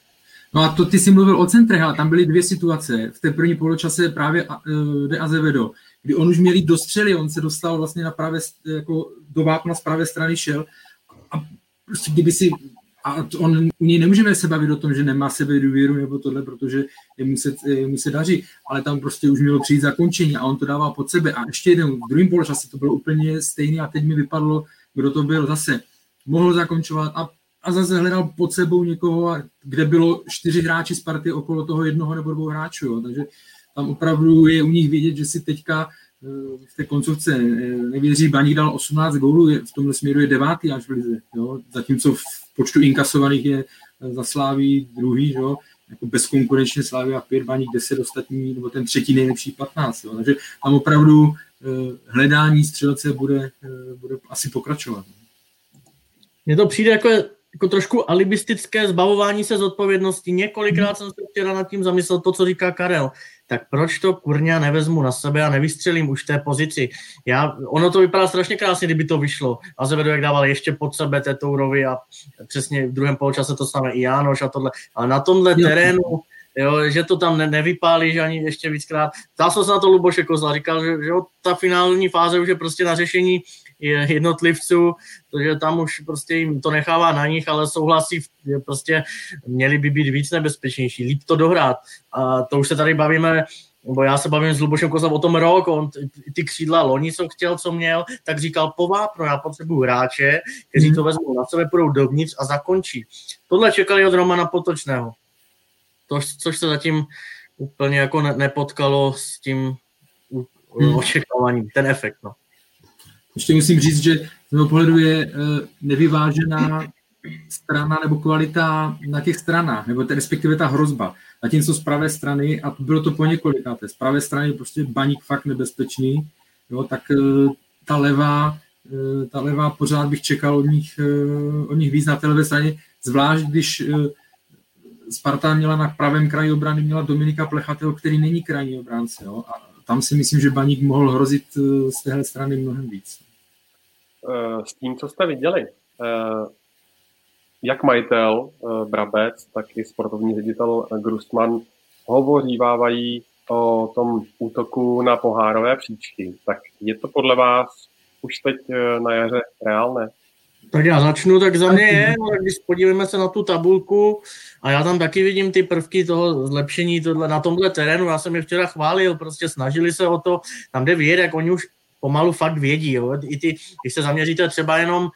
a to ty jsi mluvil o centrech, ale tam byly dvě situace. V té první poločase právě uh, De Azevedo, kdy on už měl jít do střely, on se dostal vlastně na pravé, jako do vápna z pravé strany šel a prostě kdyby si a on, u něj nemůžeme se bavit o tom, že nemá sebe důvěru nebo tohle, protože mu se, mu se daří, ale tam prostě už mělo přijít zakončení a on to dával pod sebe. A ještě jeden, v druhém poločase to bylo úplně stejný a teď mi vypadlo, kdo to byl zase. Mohl zakončovat a, a zase hledal pod sebou někoho, kde bylo čtyři hráči z party okolo toho jednoho nebo dvou hráčů. Jo. Takže tam opravdu je u nich vidět, že si teďka v té koncovce nevěří, Baník dal 18 gólů, v tomhle směru je devátý až v lize, jo? zatímco v počtu inkasovaných je za Sláví druhý, jo? jako bezkonkurenčně Slávy a 5, Baník 10, ostatní, nebo ten třetí nejlepší 15. Jo? Takže tam opravdu hledání střelce bude, bude asi pokračovat. Mně to přijde jako jako trošku alibistické zbavování se z odpovědnosti. Několikrát jsem se včera nad tím zamyslel to, co říká Karel. Tak proč to kurňa nevezmu na sebe a nevystřelím už v té pozici? Já, ono to vypadá strašně krásně, kdyby to vyšlo. A Zevedo, jak dával ještě pod sebe Tetourovi a přesně v druhém poločase to samé i Jánoš a tohle. A na tomhle terénu jo, že to tam ne, nevypálí, že ani ještě víckrát. Ptal jsem se na to Luboše Kozla, říkal, že, že ta finální fáze už je prostě na řešení jednotlivců, protože tam už prostě jim to nechává na nich, ale souhlasí, že prostě měli by být víc nebezpečnější, líp to dohrát. A to už se tady bavíme nebo já se bavím s Lubošem Kozlem o tom rok, on ty křídla loni, co chtěl, co měl, tak říkal povápno, já potřebuju hráče, kteří mhm. to vezmou na sebe, půjdou dovnitř a zakončí. Tohle čekali od Romana Potočného. To, což se zatím úplně jako ne, nepotkalo s tím hmm. očekáváním, ten efekt. No. Ještě musím říct, že z mého pohledu je eh, nevyvážená strana nebo kvalita na těch stranách, nebo respektive ta hrozba. Zatímco z pravé strany, a bylo to po několikáté, z pravé strany prostě baník fakt nebezpečný, jo, tak eh, ta levá, eh, ta levá pořád bych čekal od nich, od nich víc na té levé straně, zvlášť když Sparta měla na pravém kraji obrany, měla Dominika Plechatého, který není krajní obránce. Jo? A tam si myslím, že Baník mohl hrozit eh, z téhle strany mnohem víc. Eh, s tím, co jste viděli, eh, jak majitel Brabec, tak i sportovní ředitel Grustman hovořívávají o tom útoku na pohárové příčky. Tak je to podle vás už teď na jaře reálné? Tak já začnu, tak za mě je, ale když podíváme se na tu tabulku, a já tam taky vidím ty prvky toho zlepšení tohle, na tomhle terénu, já jsem je včera chválil, prostě snažili se o to, tam jde vědět, jak oni už pomalu fakt vědí, jo? I ty, když se zaměříte třeba jenom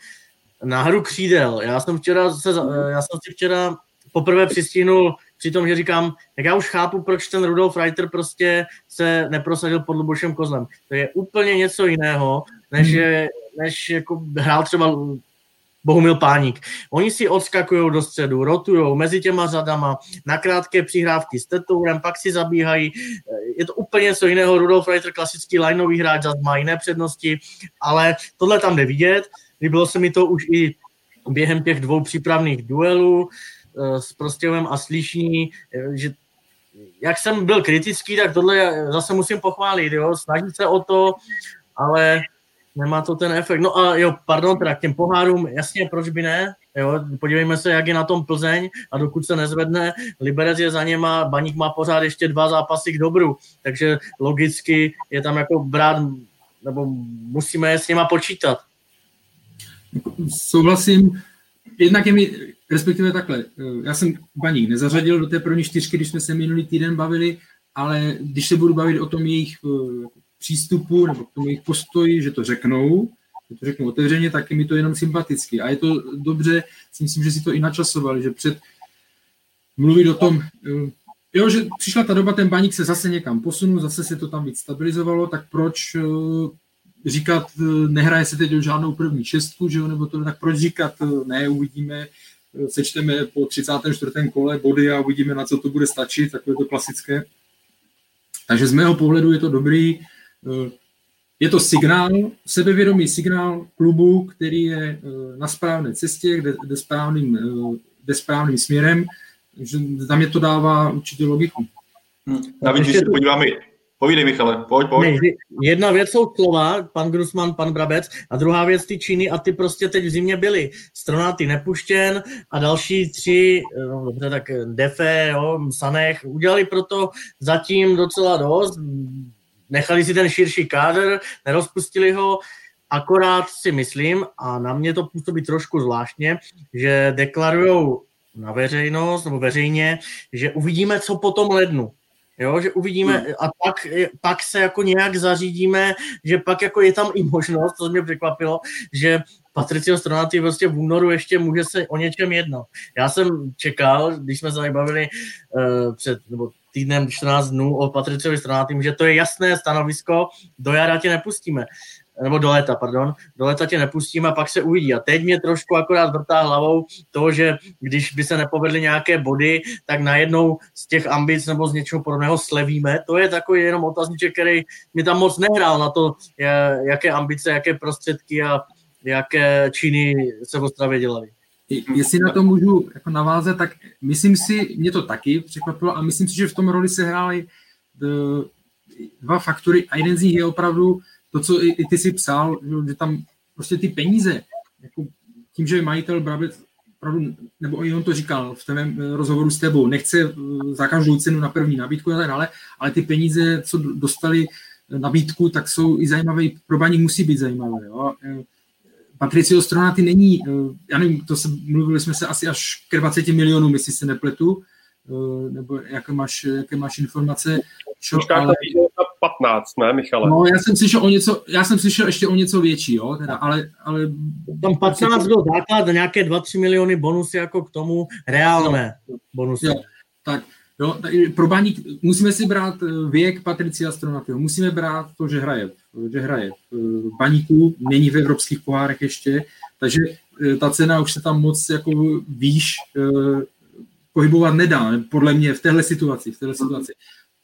na hru křídel, já jsem včera, se, já jsem si včera poprvé přistihnul při tom, že říkám, jak já už chápu, proč ten Rudolf Reiter prostě se neprosadil pod Lubošem Kozlem. To je úplně něco jiného, než, je, než jako hrál třeba Bohumil Páník. Oni si odskakují do středu, rotují mezi těma řadama, na krátké přihrávky s Tetourem, pak si zabíhají. Je to úplně něco jiného. Rudolf Reiter, klasický lineový hráč, zase má jiné přednosti, ale tohle tam jde vidět. Líbilo se mi to už i během těch dvou přípravných duelů eh, s Prostěvem a Slyšní, eh, že jak jsem byl kritický, tak tohle zase musím pochválit, jo, snažit se o to, ale nemá to ten efekt. No a jo, pardon, teda k těm pohárům, jasně, proč by ne? Jo, podívejme se, jak je na tom Plzeň a dokud se nezvedne, Liberec je za něma, Baník má pořád ještě dva zápasy k dobru, takže logicky je tam jako brát, nebo musíme s něma počítat. Souhlasím, jednak je mi, respektive takhle, já jsem Baník nezařadil do té první čtyřky, když jsme se minulý týden bavili, ale když se budu bavit o tom jejich přístupu nebo k tomu jejich postoji, že to řeknou, že to řeknou otevřeně, tak je mi to jenom sympaticky. A je to dobře, si myslím, že si to i načasovali, že před mluvit o tom, eh, jo, že přišla ta doba, ten baník se zase někam posunul, zase se to tam víc stabilizovalo, tak proč eh, říkat, eh, nehraje se teď o žádnou první šestku, že jo, nebo to, tak proč říkat, ne, uvidíme, sečteme po 34. kole body a uvidíme, na co to bude stačit, takové to klasické. Takže z mého pohledu je to dobrý, je to signál, sebevědomý signál klubu, který je eh, na správné cestě, kde jde správným, eh, jde správným směrem, že tam je to dává určitě logiku. Hmm. Navíc, když se podíváme, Povídej, Michale, pojď, pojď. Ne, jedna věc jsou slova, pan Grusman, pan Brabec, a druhá věc ty činy a ty prostě teď v zimě byly. Stronaty nepuštěn a další tři, no dobře, tak Defe, jo, Sanech, udělali proto zatím docela dost, nechali si ten širší kádr, nerozpustili ho, akorát si myslím, a na mě to působí trošku zvláštně, že deklarují na veřejnost nebo veřejně, že uvidíme, co po tom lednu. Jo, že uvidíme hmm. a pak, pak se jako nějak zařídíme, že pak jako je tam i možnost, to mě překvapilo, že Patricio Stronati prostě v únoru ještě může se o něčem jednat. Já jsem čekal, když jsme se tady bavili uh, před, nebo týdnem 14 dnů o Patriciovi Stranátým, že to je jasné stanovisko, do jara tě nepustíme nebo do léta, pardon, do léta tě nepustíme a pak se uvidí. A teď mě trošku akorát vrtá hlavou to, že když by se nepovedly nějaké body, tak najednou z těch ambic nebo z něčeho podobného slevíme. To je takový jenom otazníček, který mi tam moc nehrál na to, jaké ambice, jaké prostředky a jaké činy se v Ostravě dělaly. Jestli na to můžu jako navázat, tak myslím si, mě to taky překvapilo a myslím si, že v tom roli se hrály eh, dva faktory a jeden z nich je opravdu to, co i, i ty si psal, že tam prostě ty peníze, jako tím, že majitel Brabec opravdu, nebo i on to říkal v tom rozhovoru s tebou, nechce eh, za každou cenu na první nabídku a tak dále, ale ty peníze, co dostali nabídku, tak jsou i zajímavé, pro baník musí být zajímavé. Jo? Eh, Patricio ty není, eh, já nevím, to se, mluvili jsme se asi až k 20 milionům, jestli se nepletu, nebo jaké máš, jaké máš informace. Čo, ale... 15, ne, Michale? No, já jsem slyšel o něco, já jsem slyšel ještě o něco větší, jo, teda, ale, ale... Tam 15 byl základ, nějaké 2-3 miliony bonusy jako k tomu reálné bonusy. Jo, tak, jo, pro baník musíme si brát eh, věk Patricia Stronatyho, musíme brát to, že hraje, že hraje baníku, není v evropských pohárech ještě, takže eh, ta cena už se tam moc jako výš eh, pohybovat nedá, podle mě v téhle situaci, v téhle situaci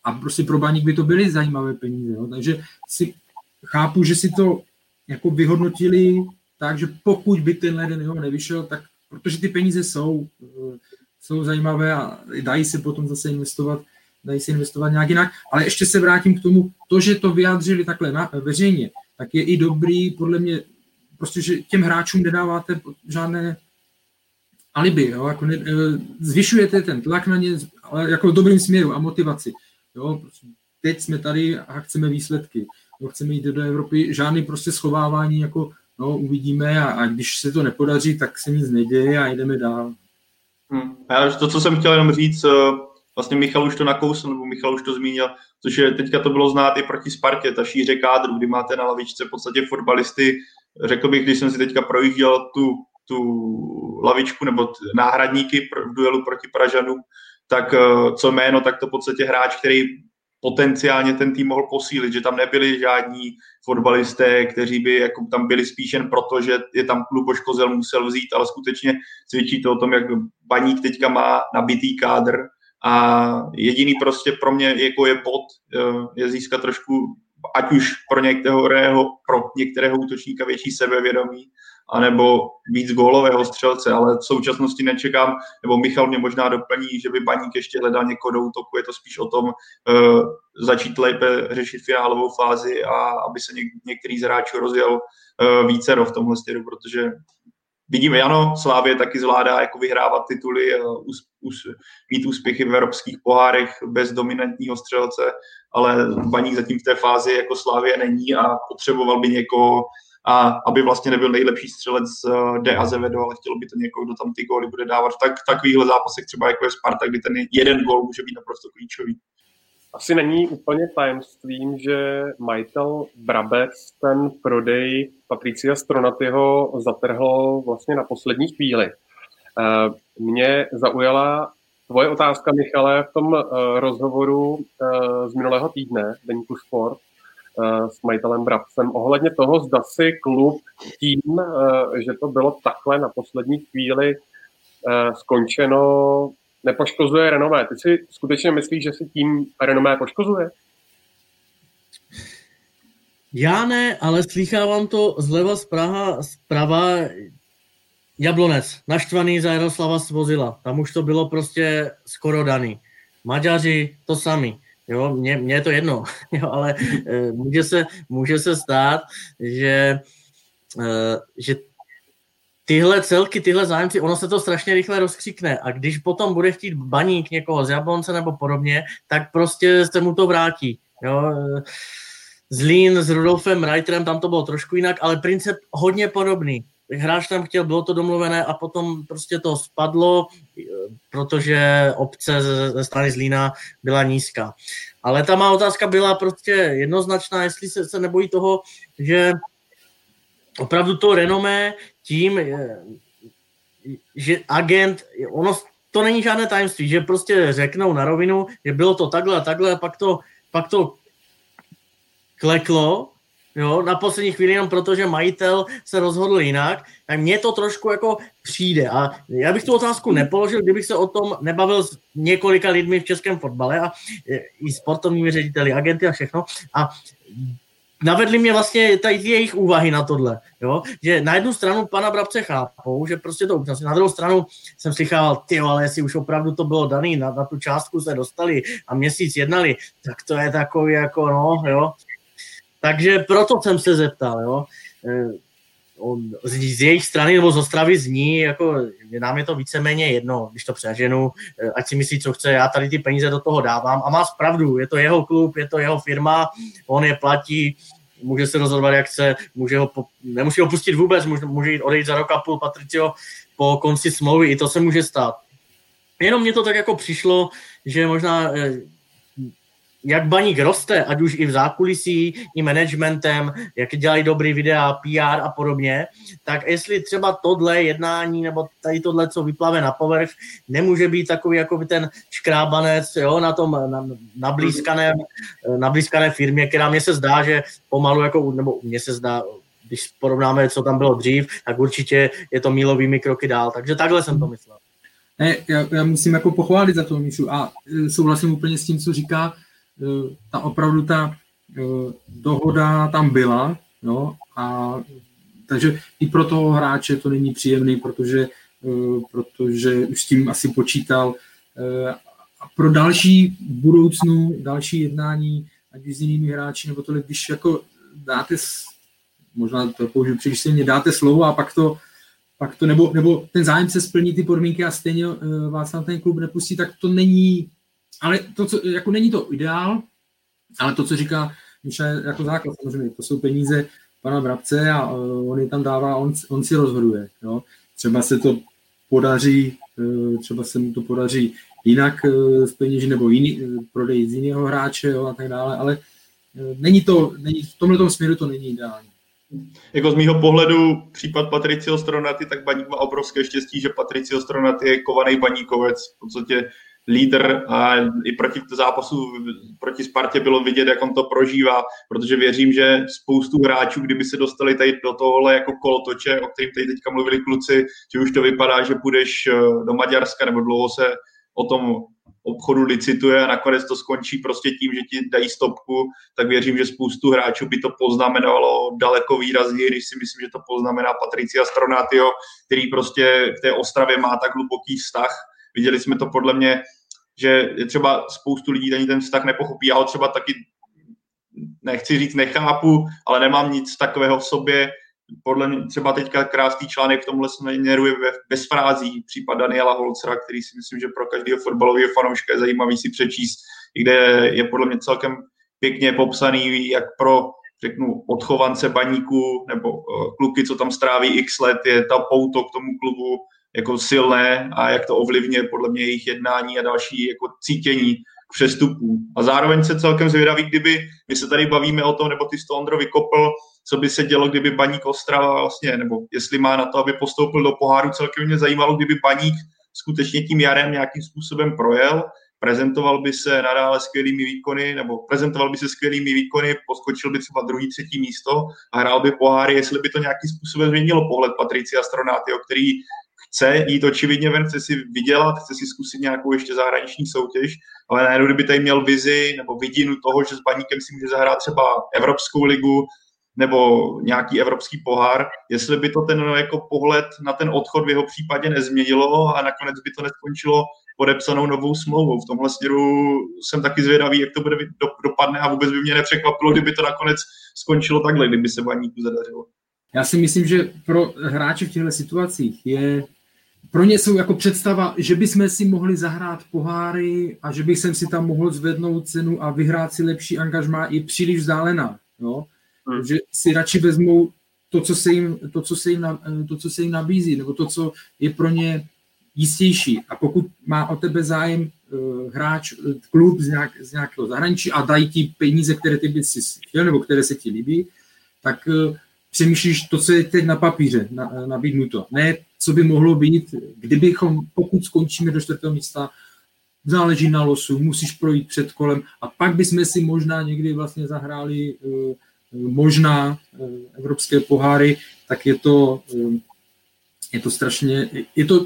a prostě pro baník by to byly zajímavé peníze. Jo? Takže si chápu, že si to jako vyhodnotili tak, že pokud by ten jeden jeho nevyšel, tak protože ty peníze jsou, eh, jsou zajímavé a dají se potom zase investovat, dají se investovat nějak jinak. Ale ještě se vrátím k tomu, to, že to vyjádřili takhle na, veřejně, tak je i dobrý, podle mě, prostě, že těm hráčům nedáváte žádné alibi, jo? Jako ne, eh, zvyšujete ten tlak na ně, ale jako v dobrým směru a motivaci. Jo, prostě teď jsme tady a chceme výsledky. Jo, chceme jít do Evropy, žádný prostě schovávání, jako no, uvidíme a, a když se to nepodaří, tak se nic neděje a jdeme dál. Hmm. Já to, co jsem chtěl jenom říct, eh, vlastně Michal už to nakousl, nebo Michal už to zmínil, což je, teďka to bylo znát i proti Spartě, ta šíře kádru, kdy máte na lavičce v podstatě fotbalisty, řekl bych, když jsem si teďka projížděl tu, tu lavičku nebo t- náhradníky v duelu proti Pražanům, tak eh, co jméno, tak to v podstatě hráč, který potenciálně ten tým mohl posílit, že tam nebyli žádní fotbalisté, kteří by jako tam byli spíš jen proto, že je tam klub Kozel musel vzít, ale skutečně svědčí to o tom, jak Baník teďka má nabitý kádr. A jediný prostě pro mě jako je pod, eh, je získat trošku ať už pro některého, pro některého útočníka větší sebevědomí, anebo víc gólového střelce, ale v současnosti nečekám, nebo Michal mě možná doplní, že by Baník ještě hledal někoho do útoku, je to spíš o tom uh, začít lépe řešit finálovou fázi a aby se něk- některý z hráčů rozjel uh, více v tomhle stylu, protože vidíme, ano, Slávě taky zvládá jako vyhrávat tituly, us, us, mít úspěchy v evropských pohárech bez dominantního střelce, ale Baník zatím v té fázi jako Slávě není a potřeboval by někoho, a aby vlastně nebyl nejlepší střelec eh, D. Azevedo, ale chtělo by to někoho, kdo tam ty góly bude dávat tak, takovýchhle zápasech, třeba jako je Sparta, kdy ten jeden gól může být naprosto klíčový. Asi není úplně tajemstvím, že majitel Brabec ten prodej Patricia Stronatyho zatrhl vlastně na poslední chvíli. Eh, mě zaujala tvoje otázka, Michale, v tom eh, rozhovoru z minulého týdne, Deníku Sport, Eh, s majitelem Brabcem ohledně toho, zda si klub tím, eh, že to bylo takhle na poslední chvíli eh, skončeno, nepoškozuje renomé. Ty si skutečně myslíš, že si tím renomé poškozuje? Já ne, ale slýchávám to zleva zprava, zprava Jablonec, naštvaný za Jaroslava Svozila. Tam už to bylo prostě skoro daný. Maďaři to sami. Jo, mně, mně je to jedno, jo, ale e, může, se, může se stát, že, e, že tyhle celky, tyhle zájemci, ono se to strašně rychle rozkřikne a když potom bude chtít baník někoho z Jablonce nebo podobně, tak prostě se mu to vrátí. Jo. Zlín s Rudolfem Reiterem, tam to bylo trošku jinak, ale princip hodně podobný hráč tam chtěl, bylo to domluvené a potom prostě to spadlo, protože obce ze strany Zlína byla nízká. Ale ta má otázka byla prostě jednoznačná, jestli se, se nebojí toho, že opravdu to renomé tím, že agent, ono to není žádné tajemství, že prostě řeknou na rovinu, že bylo to takhle a takhle a pak to, pak to kleklo, jo, na poslední chvíli jenom proto, že majitel se rozhodl jinak, tak mně to trošku jako přijde. A já bych tu otázku nepoložil, kdybych se o tom nebavil s několika lidmi v českém fotbale a i sportovními řediteli, agenty a všechno. A navedli mě vlastně tady jejich úvahy na tohle, jo? že na jednu stranu pana Brabce chápou, že prostě to upřímně, na druhou stranu jsem slychal, ty ale jestli už opravdu to bylo daný, na, na tu částku se dostali a měsíc jednali, tak to je takový jako no, jo. Takže proto jsem se zeptal, jo. E, z, z jejich strany nebo z Ostravy zní, jako nám je to víceméně jedno, když to přeženu, e, ať si myslí, co chce, já tady ty peníze do toho dávám a má pravdu, je to jeho klub, je to jeho firma, on je platí, může se rozhodovat, jak chce, může ho, nemusí ho pustit vůbec, může, může jít odejít za rok a půl Patricio po konci smlouvy, i to se může stát. Jenom mě to tak jako přišlo, že možná e, jak baník roste, ať už i v zákulisí, i managementem, jak dělají dobrý videa, PR a podobně, tak jestli třeba tohle jednání nebo tady tohle, co vyplave na povrch, nemůže být takový jako by ten škrábanec jo, na tom na, nablízkaném, nablízkané firmě, která mně se zdá, že pomalu, jako, nebo mně se zdá, když porovnáme, co tam bylo dřív, tak určitě je to mílovými kroky dál. Takže takhle jsem to myslel. Ne, já, já musím jako pochválit za to, Míšu, a e, souhlasím úplně s tím, co říká ta opravdu ta eh, dohoda tam byla, no, a takže i pro toho hráče to není příjemný, protože, eh, protože už s tím asi počítal. A pro další budoucnu, další jednání, ať už s jinými hráči, nebo tohle, když jako dáte, možná to použiju příliš silně, dáte slovo a pak to, pak to nebo, nebo ten zájem se splní ty podmínky a stejně vás na ten klub nepustí, tak to není ale to, co, jako není to ideál, ale to, co říká Míša, jako základ samozřejmě, to jsou peníze pana Brabce a uh, on je tam dává, on, on si rozhoduje. Jo. Třeba se to podaří, uh, třeba se mu to podaří jinak uh, z peněží nebo jiný, uh, prodej z jiného hráče jo, a tak dále, ale uh, není to, není, v tomhle směru to není ideální. Jako z mýho pohledu případ Patricio Stronaty, tak Baník má obrovské štěstí, že Patricio Stronaty je kovaný baníkovec. V podstatě lídr a i proti zápasu proti Spartě bylo vidět, jak on to prožívá, protože věřím, že spoustu hráčů, kdyby se dostali tady do tohohle jako kolotoče, o kterým tady teďka mluvili kluci, že už to vypadá, že půjdeš eh, do Maďarska nebo dlouho se o tom obchodu licituje a nakonec to skončí prostě tím, že ti dají stopku, tak věřím, že spoustu hráčů by to poznamenalo daleko výrazněji, když si myslím, že to poznamená Patricia Stronatio, který prostě k té Ostravě má tak hluboký vztah, Viděli jsme to podle mě, že je třeba spoustu lidí ani ten vztah nepochopí. Já ho třeba taky nechci říct nechápu, ale nemám nic takového v sobě. Podle mě třeba teďka krásný článek v tomhle směru je bez frází případ Daniela Holcera, který si myslím, že pro každého fotbalového fanouška je zajímavý si přečíst, kde je podle mě celkem pěkně popsaný, jak pro řeknu, odchovance baníku nebo uh, kluky, co tam stráví x let, je ta pouto k tomu klubu, jako silné a jak to ovlivňuje podle mě jejich jednání a další jako cítění k přestupů. A zároveň se celkem zvědavý, kdyby my se tady bavíme o tom, nebo ty to Ondro vykopl, co by se dělo, kdyby Baník Ostrava vlastně, nebo jestli má na to, aby postoupil do poháru, celkem mě zajímalo, kdyby Baník skutečně tím jarem nějakým způsobem projel, prezentoval by se nadále skvělými výkony, nebo prezentoval by se skvělými výkony, poskočil by třeba druhý, třetí místo a hrál by poháry, jestli by to nějakým způsobem změnilo pohled Patricia Stronáty, který chce jít očividně ven, chce si vydělat, chce si zkusit nějakou ještě zahraniční soutěž, ale najednou, kdyby tady měl vizi nebo vidinu toho, že s Baníkem si může zahrát třeba Evropskou ligu nebo nějaký evropský pohár, jestli by to ten jako pohled na ten odchod v jeho případě nezměnilo a nakonec by to neskončilo podepsanou novou smlouvou. V tomhle směru jsem taky zvědavý, jak to bude do, dopadne a vůbec by mě nepřekvapilo, kdyby to nakonec skončilo takhle, kdyby se Baníku zadařilo. Já si myslím, že pro hráče v těchto situacích je pro ně jsou jako představa, že bychom si mohli zahrát poháry a že bych si tam mohl zvednout cenu a vyhrát si lepší angažmá je příliš vzdálená. Jo? Hmm. Že si radši vezmou to, co se jim, to, co se jim, to, co se jim nabízí, nebo to, co je pro ně jistější. A pokud má o tebe zájem uh, hráč, uh, klub z, nějak, z nějakého zahraničí a dají ti peníze, které ty by si chtěl, nebo které se ti líbí, tak přemýšlíš to, co je teď na papíře na, nabídnuto. Ne, co by mohlo být, kdybychom, pokud skončíme do čtvrtého místa, záleží na losu, musíš projít před kolem a pak bychom si možná někdy vlastně zahráli uh, možná uh, evropské poháry, tak je to, uh, je to strašně, je to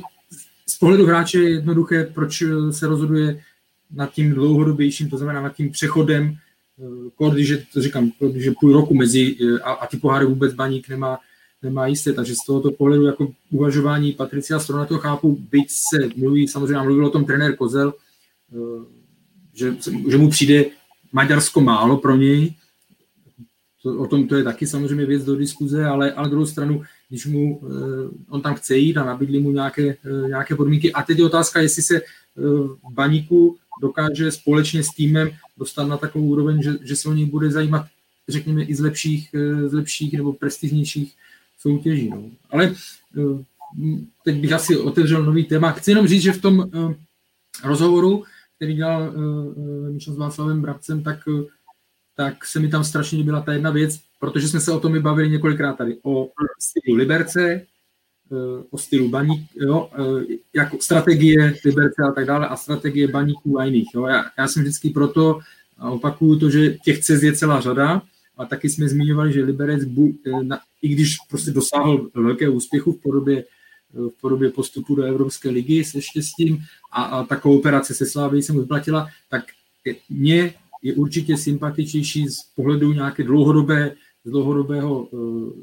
z pohledu hráče jednoduché, proč se rozhoduje nad tím dlouhodobějším, to znamená nad tím přechodem, když je, to říkám, když je půl roku mezi, a, a ty poháry vůbec baník nemá, nemá jisté, takže z tohoto pohledu jako uvažování Patricia Strona to chápu, byť se mluví, samozřejmě mluvil o tom trenér Kozel, Eh, že, že mu přijde Maďarsko málo pro něj. To, o tom to je taky samozřejmě věc do diskuze, ale, ale druhou stranu, když mu uh, on tam chce jít a nabídli mu nějaké, uh, nějaké podmínky. A teď je otázka, jestli se v baníku dokáže společně s týmem dostat na takovou úroveň, že, že se o něj bude zajímat, řekněme, i z lepších, z lepších nebo prestižnějších soutěží. No. Ale teď bych asi otevřel nový téma. Chci jenom říct, že v tom rozhovoru který dělal uh, Míšo s Václavem Brabcem, tak, tak se mi tam strašně líbila ta jedna věc, protože jsme se o tom i bavili několikrát tady, o stylu Liberce, o stylu baník, jo, jako strategie Liberce a tak dále a strategie baníků a jiných. Jo. Já, já jsem vždycky proto a opakuju to, že těch cest je celá řada, a taky jsme zmiňovali, že Liberec, na, i když prostě dosáhl velkého úspěchu v podobě v podobě postupu do Evropské ligy se štěstím a, a ta kooperace se Sláví se mu vyplatila, tak mně je určitě sympatičnější z pohledu nějaké dlouhodobé, dlouhodobého uh,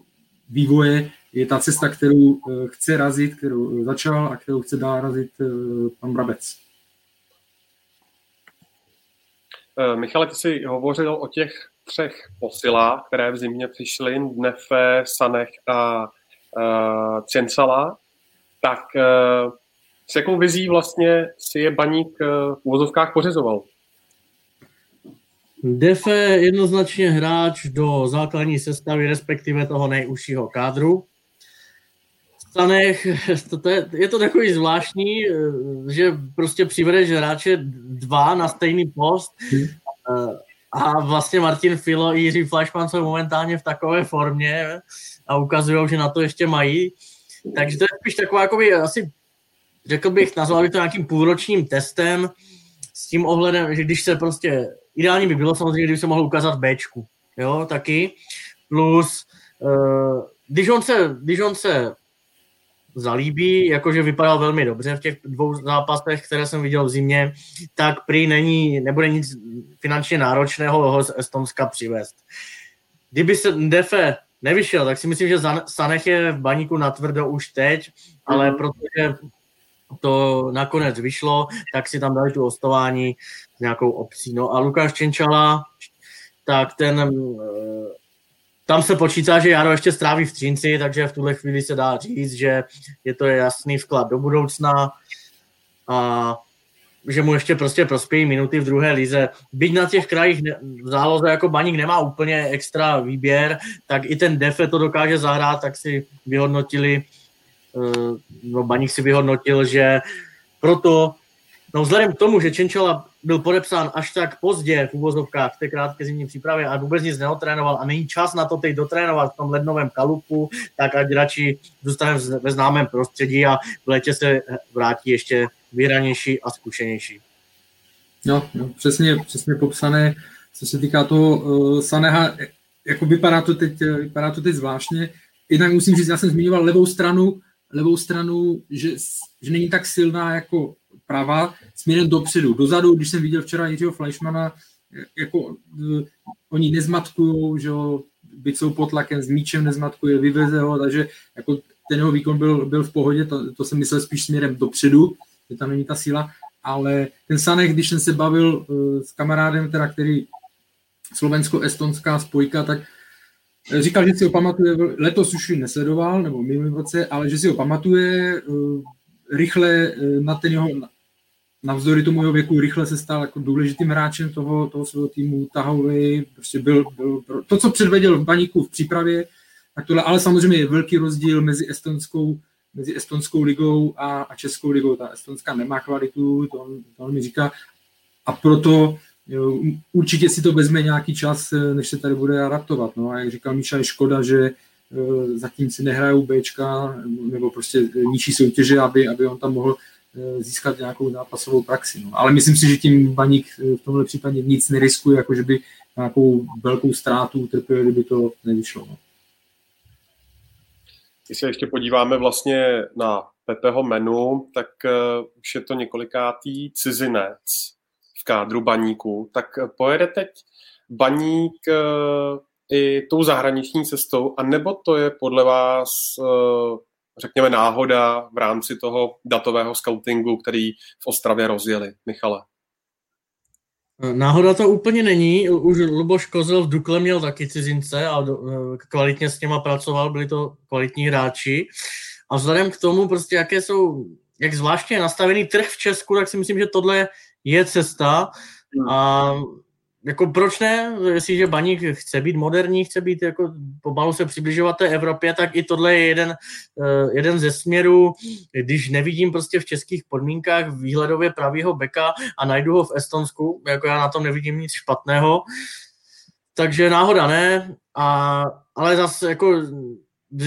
vývoje je ta cesta, kterou chce razit, kterou začal a kterou chce dál razit pan Brabec. Michale, ty jsi hovořil o těch třech posilách, které v zimě přišly, Dnefe, Sanech a uh, Ciencala tak eh, s jakou vizí vlastně si je baník eh, v úvozovkách pořizoval? Defe jednoznačně hráč do základní sestavy, respektive toho nejužšího kádru. Stanech, to, to je, je to takový zvláštní, že prostě přivedeš hráče dva na stejný post a vlastně Martin Filo i Jiří Flashman jsou momentálně v takové formě a ukazují, že na to ještě mají. Takže to je spíš taková, jakoby, asi řekl bych, nazval bych to nějakým půlročním testem s tím ohledem, že když se prostě, ideální by bylo samozřejmě, kdyby se mohl ukázat Bčku, jo, taky, plus, uh, když on se, když on se zalíbí, jakože vypadal velmi dobře v těch dvou zápasech, které jsem viděl v zimě, tak prý není, nebude nic finančně náročného ho z Estonska přivést. Kdyby se Defe nevyšel, tak si myslím, že Sanech je v baníku natvrdo už teď, ale mm. protože to nakonec vyšlo, tak si tam dali tu ostování s nějakou obcí. No a Lukáš Čenčala, tak ten eh, tam se počítá, že Jaro ještě stráví v Třinci, takže v tuhle chvíli se dá říct, že je to jasný vklad do budoucna a že mu ještě prostě prospějí minuty v druhé lize. Byť na těch krajích v záloze jako Baník nemá úplně extra výběr, tak i ten Defe to dokáže zahrát, tak si vyhodnotili, eh, no Baník si vyhodnotil, že proto, no vzhledem k tomu, že Čenčela byl podepsán až tak pozdě v úvozovkách v té krátké zimní přípravě a vůbec nic neotrénoval a není čas na to teď dotrénovat v tom lednovém kalupu, tak ať radši zůstane ve známém prostředí a v létě se vrátí ještě vyhranější a zkušenější. No, no přesně, přesně popsané, co se týká toho uh, Saneha, jako vypadá to, teď, vypadá to teď zvláštně. Jednak musím říct, já jsem zmiňoval levou stranu, levou stranu, že, že není tak silná jako prava směrem dopředu. Dozadu, když jsem viděl včera Jiřího Fleischmana, jako uh, oni nezmatkují, že jo, byť jsou pod tlakem, s míčem nezmatkuje, vyveze ho, takže jako ten jeho výkon byl, byl v pohodě, to, to jsem myslel spíš směrem dopředu, že tam není ta síla, ale ten Sanek, když jsem se bavil uh, s kamarádem, teda, který slovensko-estonská spojka, tak říkal, že si ho pamatuje, letos už ji nesledoval, nebo minulý roce, ale že si ho pamatuje, uh, rychle na ten jeho, navzdory tomu jeho věku, rychle se stal jako důležitým hráčem toho, toho svého týmu, tahový, prostě byl, byl, to, co předvedl v baníku v přípravě, tak tohle, ale samozřejmě je velký rozdíl mezi estonskou mezi estonskou ligou a, a českou ligou. Ta estonská nemá kvalitu, to on, to on mi říká. A proto jo, určitě si to vezme nějaký čas, než se tady bude adaptovat. No a jak říkal Míša, je škoda, že, zatím si nehrajou Bčka nebo prostě nižší soutěže, aby, aby on tam mohl získat nějakou zápasovou praxi. No. Ale myslím si, že tím Baník v tomhle případě nic neriskuje, jako že by nějakou velkou ztrátu utrpěl, kdyby to nevyšlo. No. Když se ještě podíváme vlastně na Pepeho menu, tak uh, už je to několikátý cizinec v kádru baníku. Tak pojede teď baník i tou zahraniční cestou, a nebo to je podle vás, řekněme, náhoda v rámci toho datového scoutingu, který v Ostravě rozjeli? Michale. Náhoda to úplně není. Už Luboš Kozel v Dukle měl taky cizince a kvalitně s něma pracoval, byli to kvalitní hráči. A vzhledem k tomu, prostě jaké jsou, jak zvláštně nastavený trh v Česku, tak si myslím, že tohle je cesta. A jako proč ne, jestliže Baník chce být moderní, chce být jako pomalu se přibližovat té Evropě, tak i tohle je jeden, eh, jeden ze směrů, když nevidím prostě v českých podmínkách výhledově pravýho beka a najdu ho v Estonsku, jako já na tom nevidím nic špatného, takže náhoda ne, a, ale zase jako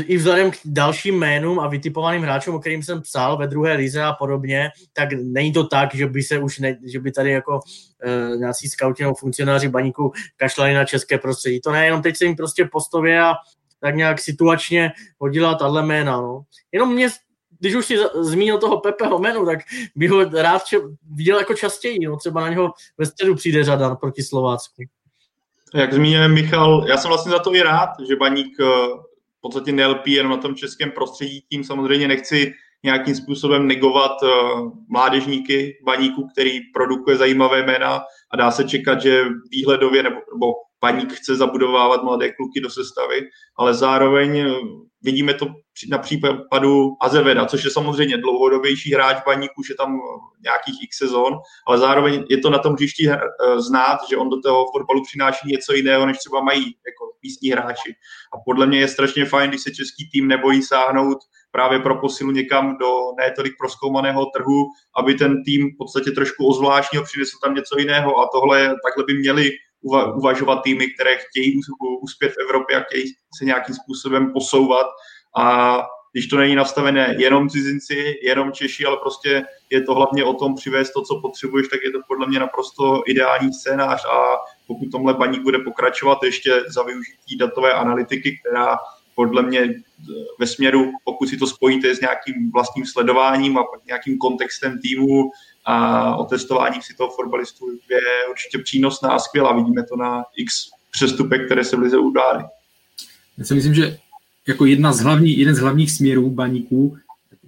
i vzhledem k dalším jménům a vytipovaným hráčům, o kterým jsem psal ve druhé lize a podobně, tak není to tak, že by se už ne, že by tady jako e, nějací scouti nebo funkcionáři baníku kašlali na české prostředí. To ne, jenom teď se jim prostě postově a tak nějak situačně hodila tahle jména. No. Jenom mě když už si zmínil toho Pepeho menu, tak bych ho rád viděl jako častěji. No, třeba na něho ve středu přijde řada proti Slovácku. Jak zmínil Michal, já jsem vlastně za to i rád, že Baník eh, v podstatě nelpí jenom na tom českém prostředí. Tím samozřejmě nechci nějakým způsobem negovat uh, mládežníky baníku, který produkuje zajímavé jména a dá se čekat, že výhledově nebo, nebo baník chce zabudovávat mladé kluky do sestavy, ale zároveň eh, vidíme to na případu Azeveda, což je samozřejmě dlouhodobější hráč baník, už je tam eh, nějakých x sezon, ale zároveň je to na tom hřišti znát, že on do toho fotbalu přináší něco jiného, než třeba mají jako místní hráči. A podle mě je strašně fajn, když se český tým nebojí sáhnout právě pro posilu někam do ne tolik proskoumaného trhu, aby ten tým v podstatě trošku ozvláštnil, přinesl tam něco jiného a tohle, takhle by měli uvažovat týmy, které chtějí uspět v Evropě a chtějí se nějakým způsobem posouvat. A když to není nastavené jenom cizinci, jenom Češi, ale prostě je to hlavně o tom přivést to, co potřebuješ, tak je to podle mě naprosto ideální scénář. A pokud tomhle baník bude pokračovat ještě za využití datové analytiky, která podle mě eh, ve směru, pokud si to spojíte s nějakým vlastním sledováním a nějakým kontextem týmu a otestováním si toho fotbalistu, je určitě přínosná a skvělá. Vidíme to na x přestupek, které se v lize udály. Já si myslím, že jako jedna z hlavní, jeden z hlavních směrů baníků,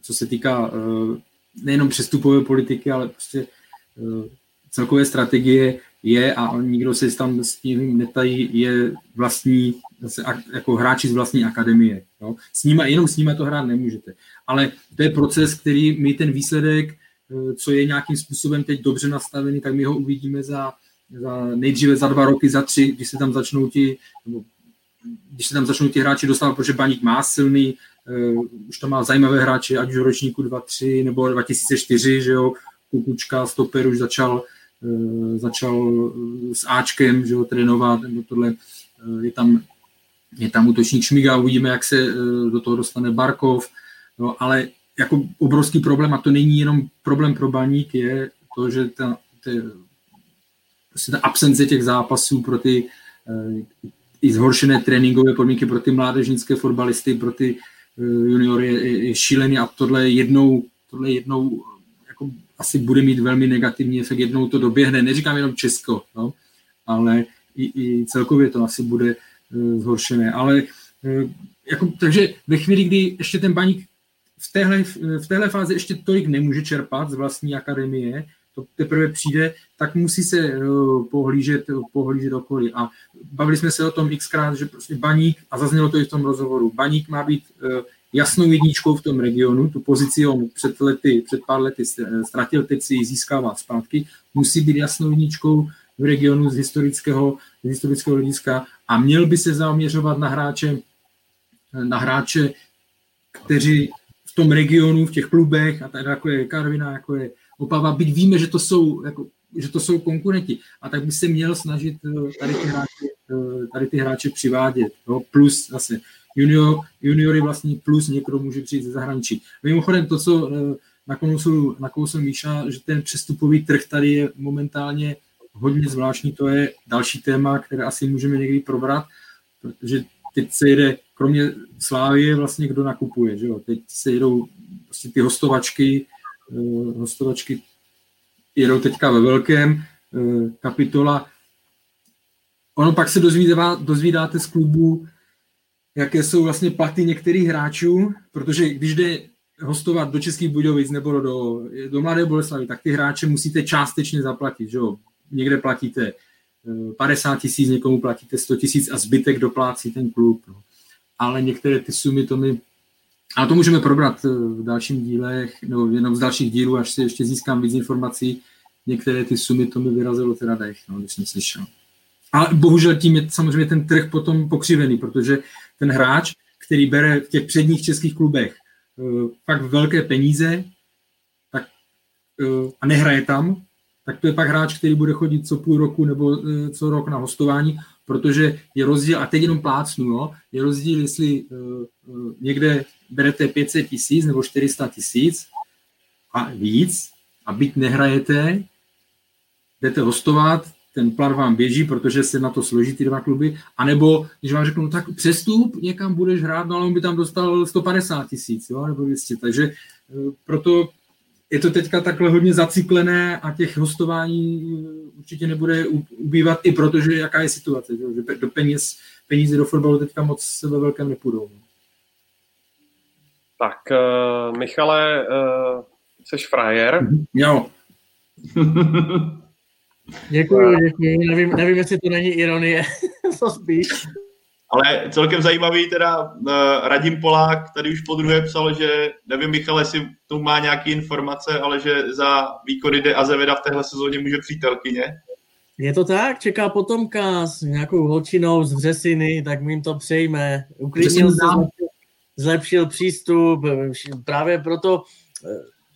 co se týká uh, nejenom přestupové politiky, ale prostě uh, celkové strategie, je a nikdo se tam s tím netají, je vlastní, zase, jako hráči z vlastní akademie. Jo. S nima, jenom s nimi to hrát nemůžete. Ale to je proces, který my ten výsledek, eh, co je nějakým způsobem teď dobře nastavený, tak my ho uvidíme za, za nejdříve za dva roky, za tři, když se tam začnou ti, nebo když se tam začnou ti hráči dostávat, protože Baník má silný, uh, už to má zajímavé hráče, ať už v ročníku 2-3 nebo 2004, že jo, Kukučka, Stoper už začal Eh, začal eh, s Ačkem, že ho trénovat, nebo tohle, eh, je tam, je tam útočník Šmiga, uvidíme, jak se do toho dostane Barkov, no, ale jako obrovský problém, a to není jenom problém pro baník, je to, že ta, ty, prostě ta absence těch zápasů pro ty i zhoršené tréninkové podmínky pro ty mládežnické fotbalisty, pro ty juniory je, je šílený a tohle jednou, tohle jednou jako asi bude mít velmi negativní efekt, jednou to doběhne, neříkám jenom Česko, no, ale i, i celkově to asi bude uh, zhoršené. Ale jako, takže ve chvíli, kdy ještě ten baník v téhle, v téhle fázi ještě tolik nemůže čerpat z vlastní akademie, to teprve přijde, tak musí se uh, pohlížet, pohlížet okolí. A bavili jsme se o tom xkrát, že prostě baník, a zaznělo to i v tom rozhovoru, baník má být uh, jasnou jedničkou v tom regionu, tu pozici on před, lety, před pár lety ztratil, teď si ji získává zpátky, musí být jasnou jedničkou v regionu z historického, z historického hlediska a měl by se zaměřovat na hráče, na hráče, kteří tom regionu, v těch klubech, a tady jako je Karvina, jako je Opava, byť víme, že to jsou, jako, že to jsou konkurenti. A tak by se měl snažit eh, tady ty hráče, eh, tady ty hráče přivádět. No, plus zase junior, juniory vlastní plus někdo může přijít ze zahraničí. Mimochodem to, co eh, nakousl, nakousl Míša, že ten přestupový trh tady je momentálně hodně zvláštní, to je další téma, které asi můžeme někdy probrat, protože teď se jede, kromě Slávy, vlastně kdo nakupuje, že jo? teď se jedou prostě ty hostovačky, uh, hostovačky jedou teďka ve velkém, uh, kapitola. Ono pak se dozvídá, dozvídáte z klubu, jaké jsou vlastně platy některých hráčů, protože když jde hostovat do Českých Budějovic nebo do, do Mladé Boleslavy, tak ty hráče musíte částečně zaplatit. Že jo? Někde platíte 50 eh, tisíc, někomu platíte 100 tisíc a zbytek doplácí ten klub. No. Ale některé ty sumy to mi... A to můžeme probrat eh, v dalším dílech, nebo jenom z dalších dílů, až si ještě získám víc informací. Některé ty sumy to mi vyrazilo teda dech, no, když jsem slyšel. Ale bohužel tím je samozřejmě ten trh potom pokřivený, protože ten hráč, který bere v těch předních českých klubech uh, fakt velké peníze tak, uh, a nehraje tam, tak to je pak hráč, který bude chodit co půl roku nebo co rok na hostování, protože je rozdíl, a teď jenom plácnu, no, je rozdíl, jestli uh, někde berete 500 tisíc nebo 400 tisíc a víc a byť nehrajete, jdete hostovat, ten plan vám běží, protože se na to složí ty dva kluby, anebo když vám řeknu, no tak přestup, někam budeš hrát, no ale on by tam dostal 150 tisíc, jo, nebo 200, takže e, proto je to teďka takhle hodně zaciklené a těch hostování e, určitě nebude ubývat i protože jaká je situace, že do peněz, peníze do fotbalu teďka moc ve velkém nepůjdou. Tak, uh, Michale, uh, jsi frajer. Jo. Děkuji, děkuji. Nevím, nevím, jestli to není ironie, co spíš. Ale celkem zajímavý teda uh, Radim Polák tady už po druhé psal, že nevím Michal, jestli tu má nějaké informace, ale že za výkony de Azeveda v téhle sezóně může přítelkyně. Je to tak, čeká potomka s nějakou holčinou z Vřesiny, tak my jim to přejme. Uklidnil se, zlepšil přístup, právě proto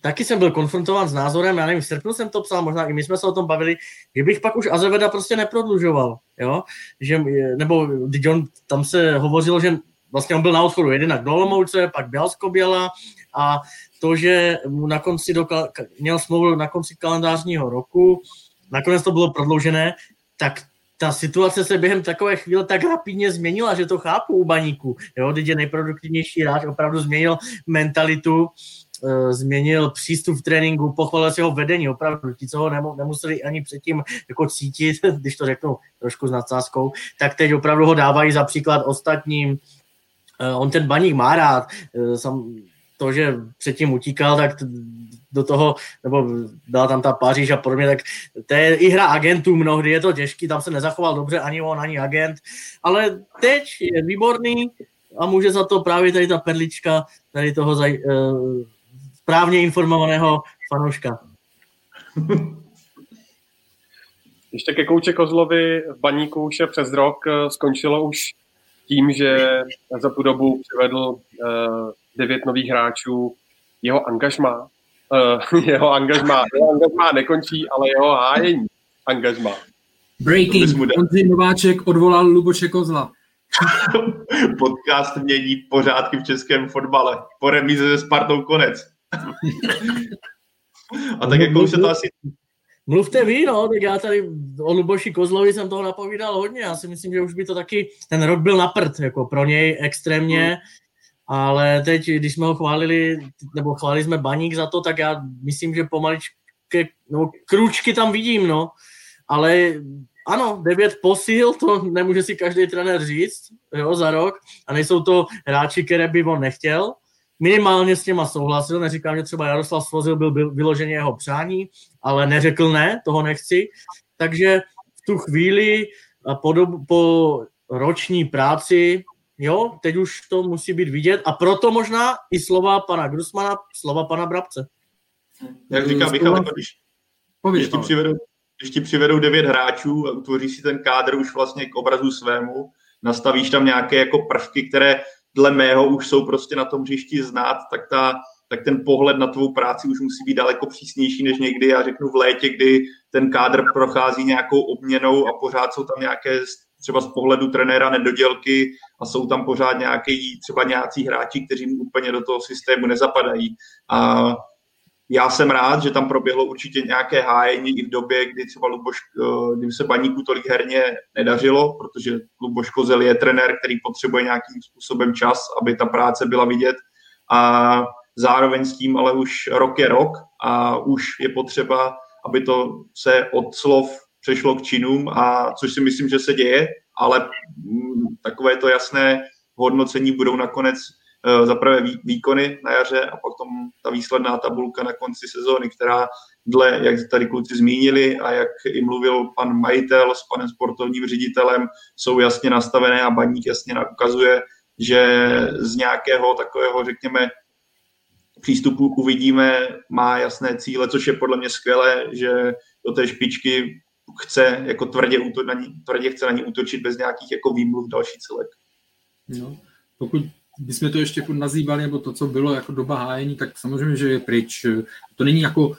taky jsem byl konfrontován s názorem, já nevím, v srpnu jsem to psal, možná i my jsme se o tom bavili, že bych pak už Azeveda prostě neprodlužoval, jo, že, nebo on, tam se hovořilo, že vlastně on byl na odchodu jednak do Olomouce, pak Bělsko Běla a to, že mu na konci do, měl smlouvu na konci kalendářního roku, nakonec to bylo prodloužené, tak ta situace se během takové chvíle tak rapidně změnila, že to chápu u baníku. Jo, teď je nejproduktivnější hráč, opravdu změnil mentalitu změnil přístup v tréninku, pochvalil si ho vedení, opravdu. Ti, co ho nemuseli ani předtím jako cítit, když to řeknu trošku s nadsázkou, tak teď opravdu ho dávají za příklad ostatním. Eh, on ten baník má rád, eh, sam, to, že předtím utíkal, tak do toho, nebo byla tam ta Paříž a podobně, tak to je i hra agentů mnohdy, je to těžký, tam se nezachoval dobře ani on, ani agent, ale teď je výborný a může za to právě tady ta perlička tady toho zaj, správně informovaného fanouška. Ještě ke Kouče Kozlovi v baníku už je přes rok eh, skončilo už tím, že za tu dobu přivedl uh, devět nových hráčů. Jeho angažma, uh, jeho angažma, jeho angažma nekončí, ale jeho hájení angažma. Breaking. Ondřej Nováček odvolal Luboše Kozla. Podcast mění pořádky v českém fotbale. Po remíze se Spartou konec. A tak jako už se to asi... Mluvte vy, no, tak já tady o Luboši Kozlovi jsem toho napovídal hodně, já si myslím, že už by to taky, ten rok byl na prd, jako pro něj extrémně, hmm. ale teď, když jsme ho chválili, nebo chválili jsme Baník za to, tak já myslím, že pomaličky, no, kručky tam vidím, no, ale ano, devět posil, to nemůže si každý trenér říct, jo, za rok, a nejsou to hráči, které by on nechtěl, minimálně s těma souhlasil, neříkám, že třeba Jaroslav Svozil byl, byl vyloženě jeho přání, ale neřekl ne, toho nechci. Takže v tu chvíli po, dobu, po roční práci, jo, teď už to musí být vidět a proto možná i slova pana Grusmana, slova pana Brabce. Jak říká Michal, jako když, když, ti přivedou, když ti přivedou devět hráčů a utvoří si ten kádr už vlastně k obrazu svému, nastavíš tam nějaké jako prvky, které dle mého už jsou prostě na tom hřišti znát, tak, ta, tak ten pohled na tvou práci už musí být daleko přísnější než někdy, já řeknu v létě, kdy ten kádr prochází nějakou obměnou a pořád jsou tam nějaké třeba z pohledu trenéra nedodělky a jsou tam pořád nějaký, třeba nějací hráči, kteří mu úplně do toho systému nezapadají. A já jsem rád, že tam proběhlo určitě nějaké hájení i v době, kdy třeba Luboš, eh, kdy se baníku tolik herně nedařilo, protože Luboš Kozel je trenér, který potřebuje nějakým způsobem čas, aby ta práce byla vidět. A zároveň s tím ale už rok je rok a už je potřeba, aby to se od slov přešlo k činům, a což si myslím, že se děje, ale mm, takové to jasné hodnocení budou nakonec Eh, za prvé výkony na jaře a potom ta výsledná tabulka na konci sezóny, která dle, jak tady kluci zmínili a jak i mluvil pan majitel s panem sportovním ředitelem, jsou jasně nastavené a baník jasně ukazuje, že z nějakého takového, řekněme, přístupu uvidíme, má jasné cíle, což je podle mě skvělé, že do té špičky chce jako tvrdě, na ní, tvrdě chce na ní útočit bez nějakých jako výmluv další celek. No, pokud bychom to ještě nazývali, nebo to, co bylo jako doba hájení, tak samozřejmě, že je pryč. To není jako uh,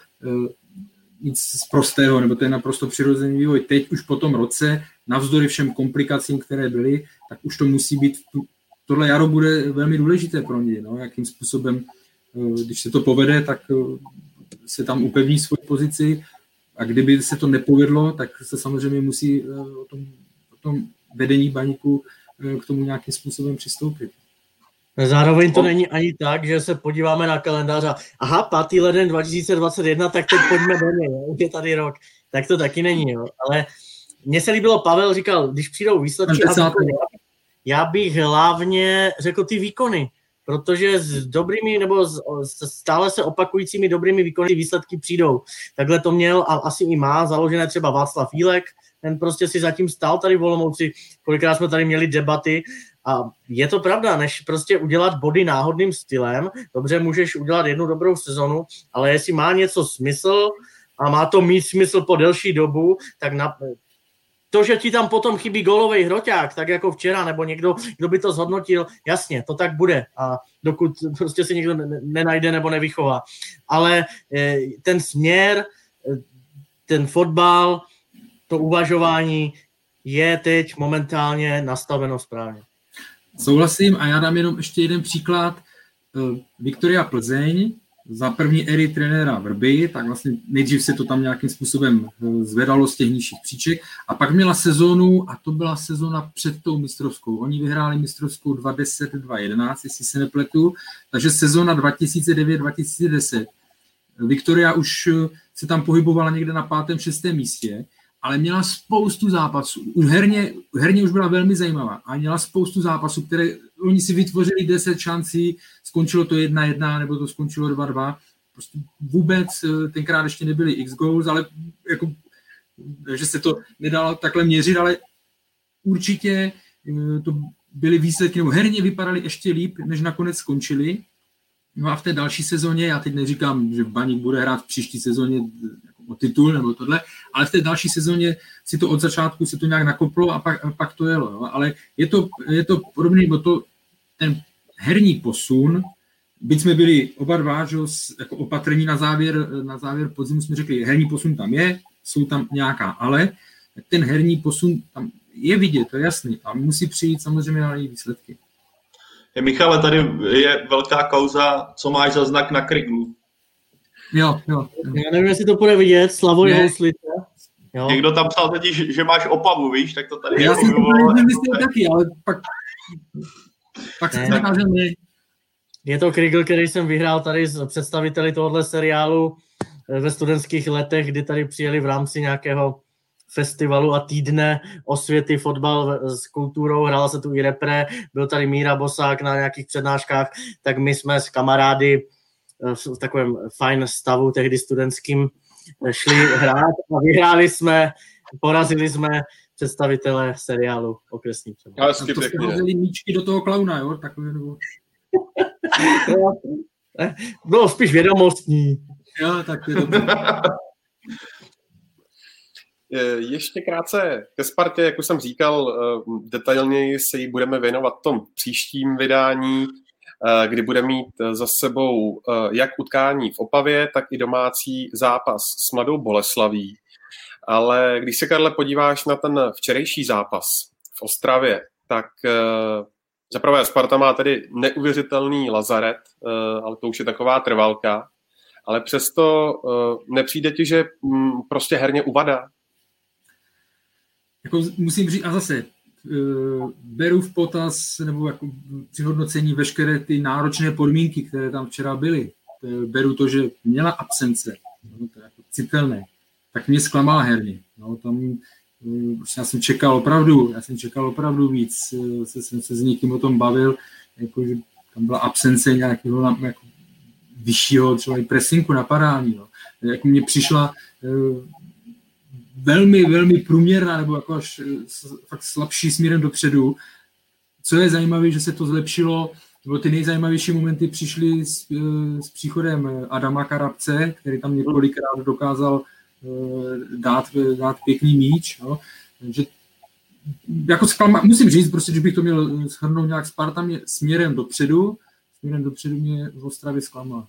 nic z prostého, nebo to je naprosto přirozený vývoj. Teď už po tom roce, navzdory všem komplikacím, které byly, tak už to musí být, tohle jaro bude velmi důležité pro ně, no, jakým způsobem, uh, když se to povede, tak uh, se tam upevní svoji pozici a kdyby se to nepovedlo, tak se samozřejmě musí o tom, o tom vedení baníku k tomu nějakým způsobem přistoupit. Zároveň to není ani tak, že se podíváme na kalendář a aha, 5. leden 2021, tak teď pojďme do něj, už je tady rok. Tak to taky není, jo. ale mně se líbilo, Pavel říkal, když přijdou výsledky, já bych hlavně řekl ty výkony, protože s dobrými nebo s stále se opakujícími dobrými výkony výsledky přijdou. Takhle to měl a asi i má založené třeba Václav Fílek, ten prostě si zatím stál tady v Olomouci, kolikrát jsme tady měli debaty a je to pravda, než prostě udělat body náhodným stylem, dobře můžeš udělat jednu dobrou sezonu, ale jestli má něco smysl a má to mít smysl po delší dobu, tak na, to, že ti tam potom chybí golový hroťák, tak jako včera, nebo někdo, kdo by to zhodnotil, jasně, to tak bude, a dokud prostě si někdo nenajde nebo nevychová. Ale eh, ten směr, eh, ten fotbal, to uvažování je teď momentálně nastaveno správně. Souhlasím a já dám jenom ještě jeden příklad. Eh, Viktoria Plzeň za první éry trenéra Vrby, tak vlastně nejdřív se to tam nějakým způsobem eh, zvedalo z těch nižších příček a pak měla sezónu a to byla sezóna před tou mistrovskou. Oni vyhráli mistrovskou 2010-2011, jestli se nepletu, takže sezóna 2009-2010. Viktoria už eh, se tam pohybovala někde na pátém, šestém místě ale měla spoustu zápasů. Herně, herně už byla velmi zajímavá a měla spoustu zápasů, které oni si vytvořili 10 šancí, skončilo to 1-1 nebo to skončilo 2-2. Prostě vůbec eh, tenkrát ještě nebyly x goals, ale jako, že se to nedalo takhle měřit, ale určitě eh, to byly výsledky, nebo herně vypadaly ještě líp, než nakonec skončili. No a v té další sezóně, já teď neříkám, že Baník bude hrát v příští sezóně o titul nebo tohle, ale v té další sezóně si to od začátku se to nějak nakoplo a pak, a pak to jelo. Jo. Ale je to, je to podobný, bo to, ten herní posun, byť jsme byli oba dva, že, jako opatrní na závěr, na závěr podzimu jsme řekli, herní posun tam je, jsou tam nějaká ale, ten herní posun tam je vidět, to je jasný, a musí přijít samozřejmě na její výsledky. Michale, tady je velká kauza, co máš za znak na kriglu. Jo, jo. Já nevím, jestli to bude vidět, Slavo je houslice. Jo. Někdo tam psal totiž, že máš opavu, víš, tak to tady Já jsem to myslel taky, ale pak, pak se nacházím Je to Krigl, který jsem vyhrál tady s představiteli tohohle seriálu eh, ve studentských letech, kdy tady přijeli v rámci nějakého festivalu a týdne osvěty fotbal s kulturou, hrála se tu i repre, byl tady Míra Bosák na nějakých přednáškách, tak my jsme s kamarády v takovém fajn stavu, tehdy studentským, šli hrát a vyhráli jsme, porazili jsme představitele seriálu Okresní třeba. Ale to jste míčky do toho klauna, jo? Takové, nebo... Bylo spíš vědomostní. Jo, tak je dobře. Ještě krátce ke Spartě, jak už jsem říkal, eh, detailněji se jí budeme věnovat v tom příštím vydání. Eh, kdy bude mít eh, za sebou eh, jak utkání v Opavě, tak i domácí zápas s Mladou Boleslaví. Ale když se, Karle, podíváš na ten včerejší zápas v Ostravě, tak zaprvé Sparta má tedy neuvěřitelný lazaret, ale to už je taková trvalka, ale přesto nepřijde ti, že mm, prostě herně uvada? Jako musím říct, a zase, beru v potaz nebo jako při hodnocení veškeré ty náročné podmínky, které tam včera byly. Beru to, že měla absence, no, to je jako citelné, tak mě zklamala herně. No, tam, prostě já jsem čekal opravdu, já jsem čekal opravdu víc, se, jsem se s někým o tom bavil, jako, že tam byla absence nějakého jako, vyššího třeba i presinku napadání. No. Jako mně přišla velmi, velmi průměrná nebo jako až fakt slabší směrem dopředu. Co je zajímavé, že se to zlepšilo, nebo ty nejzajímavější momenty přišly s, s příchodem Adama Karabce, který tam několikrát dokázal dát, dát pěkný míč. No. že jako sklama, musím říct, prostě, že bych to měl shrnout nějak Sparta mě směrem dopředu, směrem dopředu mě v Ostravě zklamal.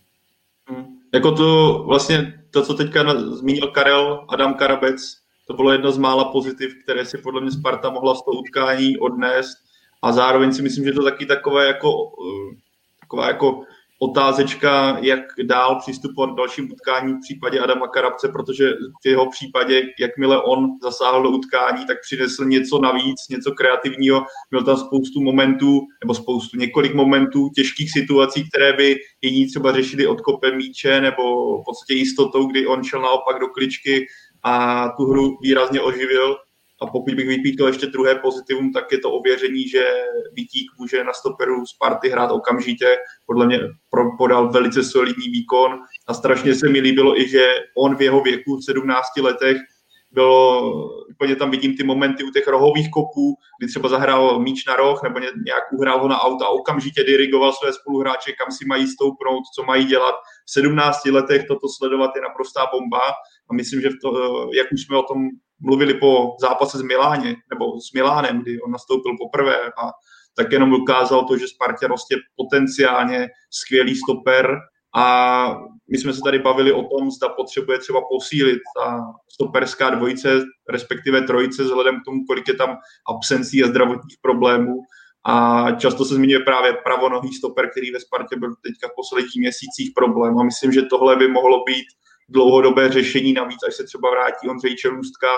Hmm. Jako to vlastně, to, co teďka zmínil Karel, Adam Karabec, to bylo jedno z mála pozitiv, které si podle mě Sparta mohla z toho utkání odnést a zároveň si myslím, že to taky takové jako, eh, taková jako otázečka, jak dál přistupovat k dalším utkání v případě Adama Karabce, protože v jeho případě, jakmile on zasáhl do utkání, tak přinesl něco navíc, něco kreativního. Měl tam spoustu momentů, nebo spoustu, několik momentů, těžkých situací, které by jiní třeba řešili odkopem míče, nebo v podstatě jistotou, kdy on šel naopak do kličky a tu hru výrazně oživil. A pokud bych vypíkl ještě druhé pozitivum, tak je to ověření, že Vítík může na stoperu Sparty hrát okamžitě. Podle mě podal velice solidní výkon a strašně se mi líbilo i, že on v jeho věku v 17 letech bylo, úplně tam vidím ty momenty u těch rohových kopů, kdy třeba zahrál míč na roh nebo nějak uhrál ho na auta a okamžitě dirigoval své spoluhráče, kam si mají stoupnout, co mají dělat. V 17 letech toto sledovat je naprostá bomba a myslím, že to, jak už jsme o tom mluvili po zápase s Miláně, nebo s Milánem, kdy on nastoupil poprvé a tak jenom ukázal to, že Spartě roste potenciálně skvělý stoper a my jsme se tady bavili o tom, zda potřebuje třeba posílit ta stoperská dvojice, respektive trojice, vzhledem k tomu, kolik je tam absencí a zdravotních problémů. A často se zmiňuje právě pravonohý stoper, který ve Spartě byl teďka v posledních měsících problém. A myslím, že tohle by mohlo být dlouhodobé řešení, navíc až se třeba vrátí Ondřej Čelůstka,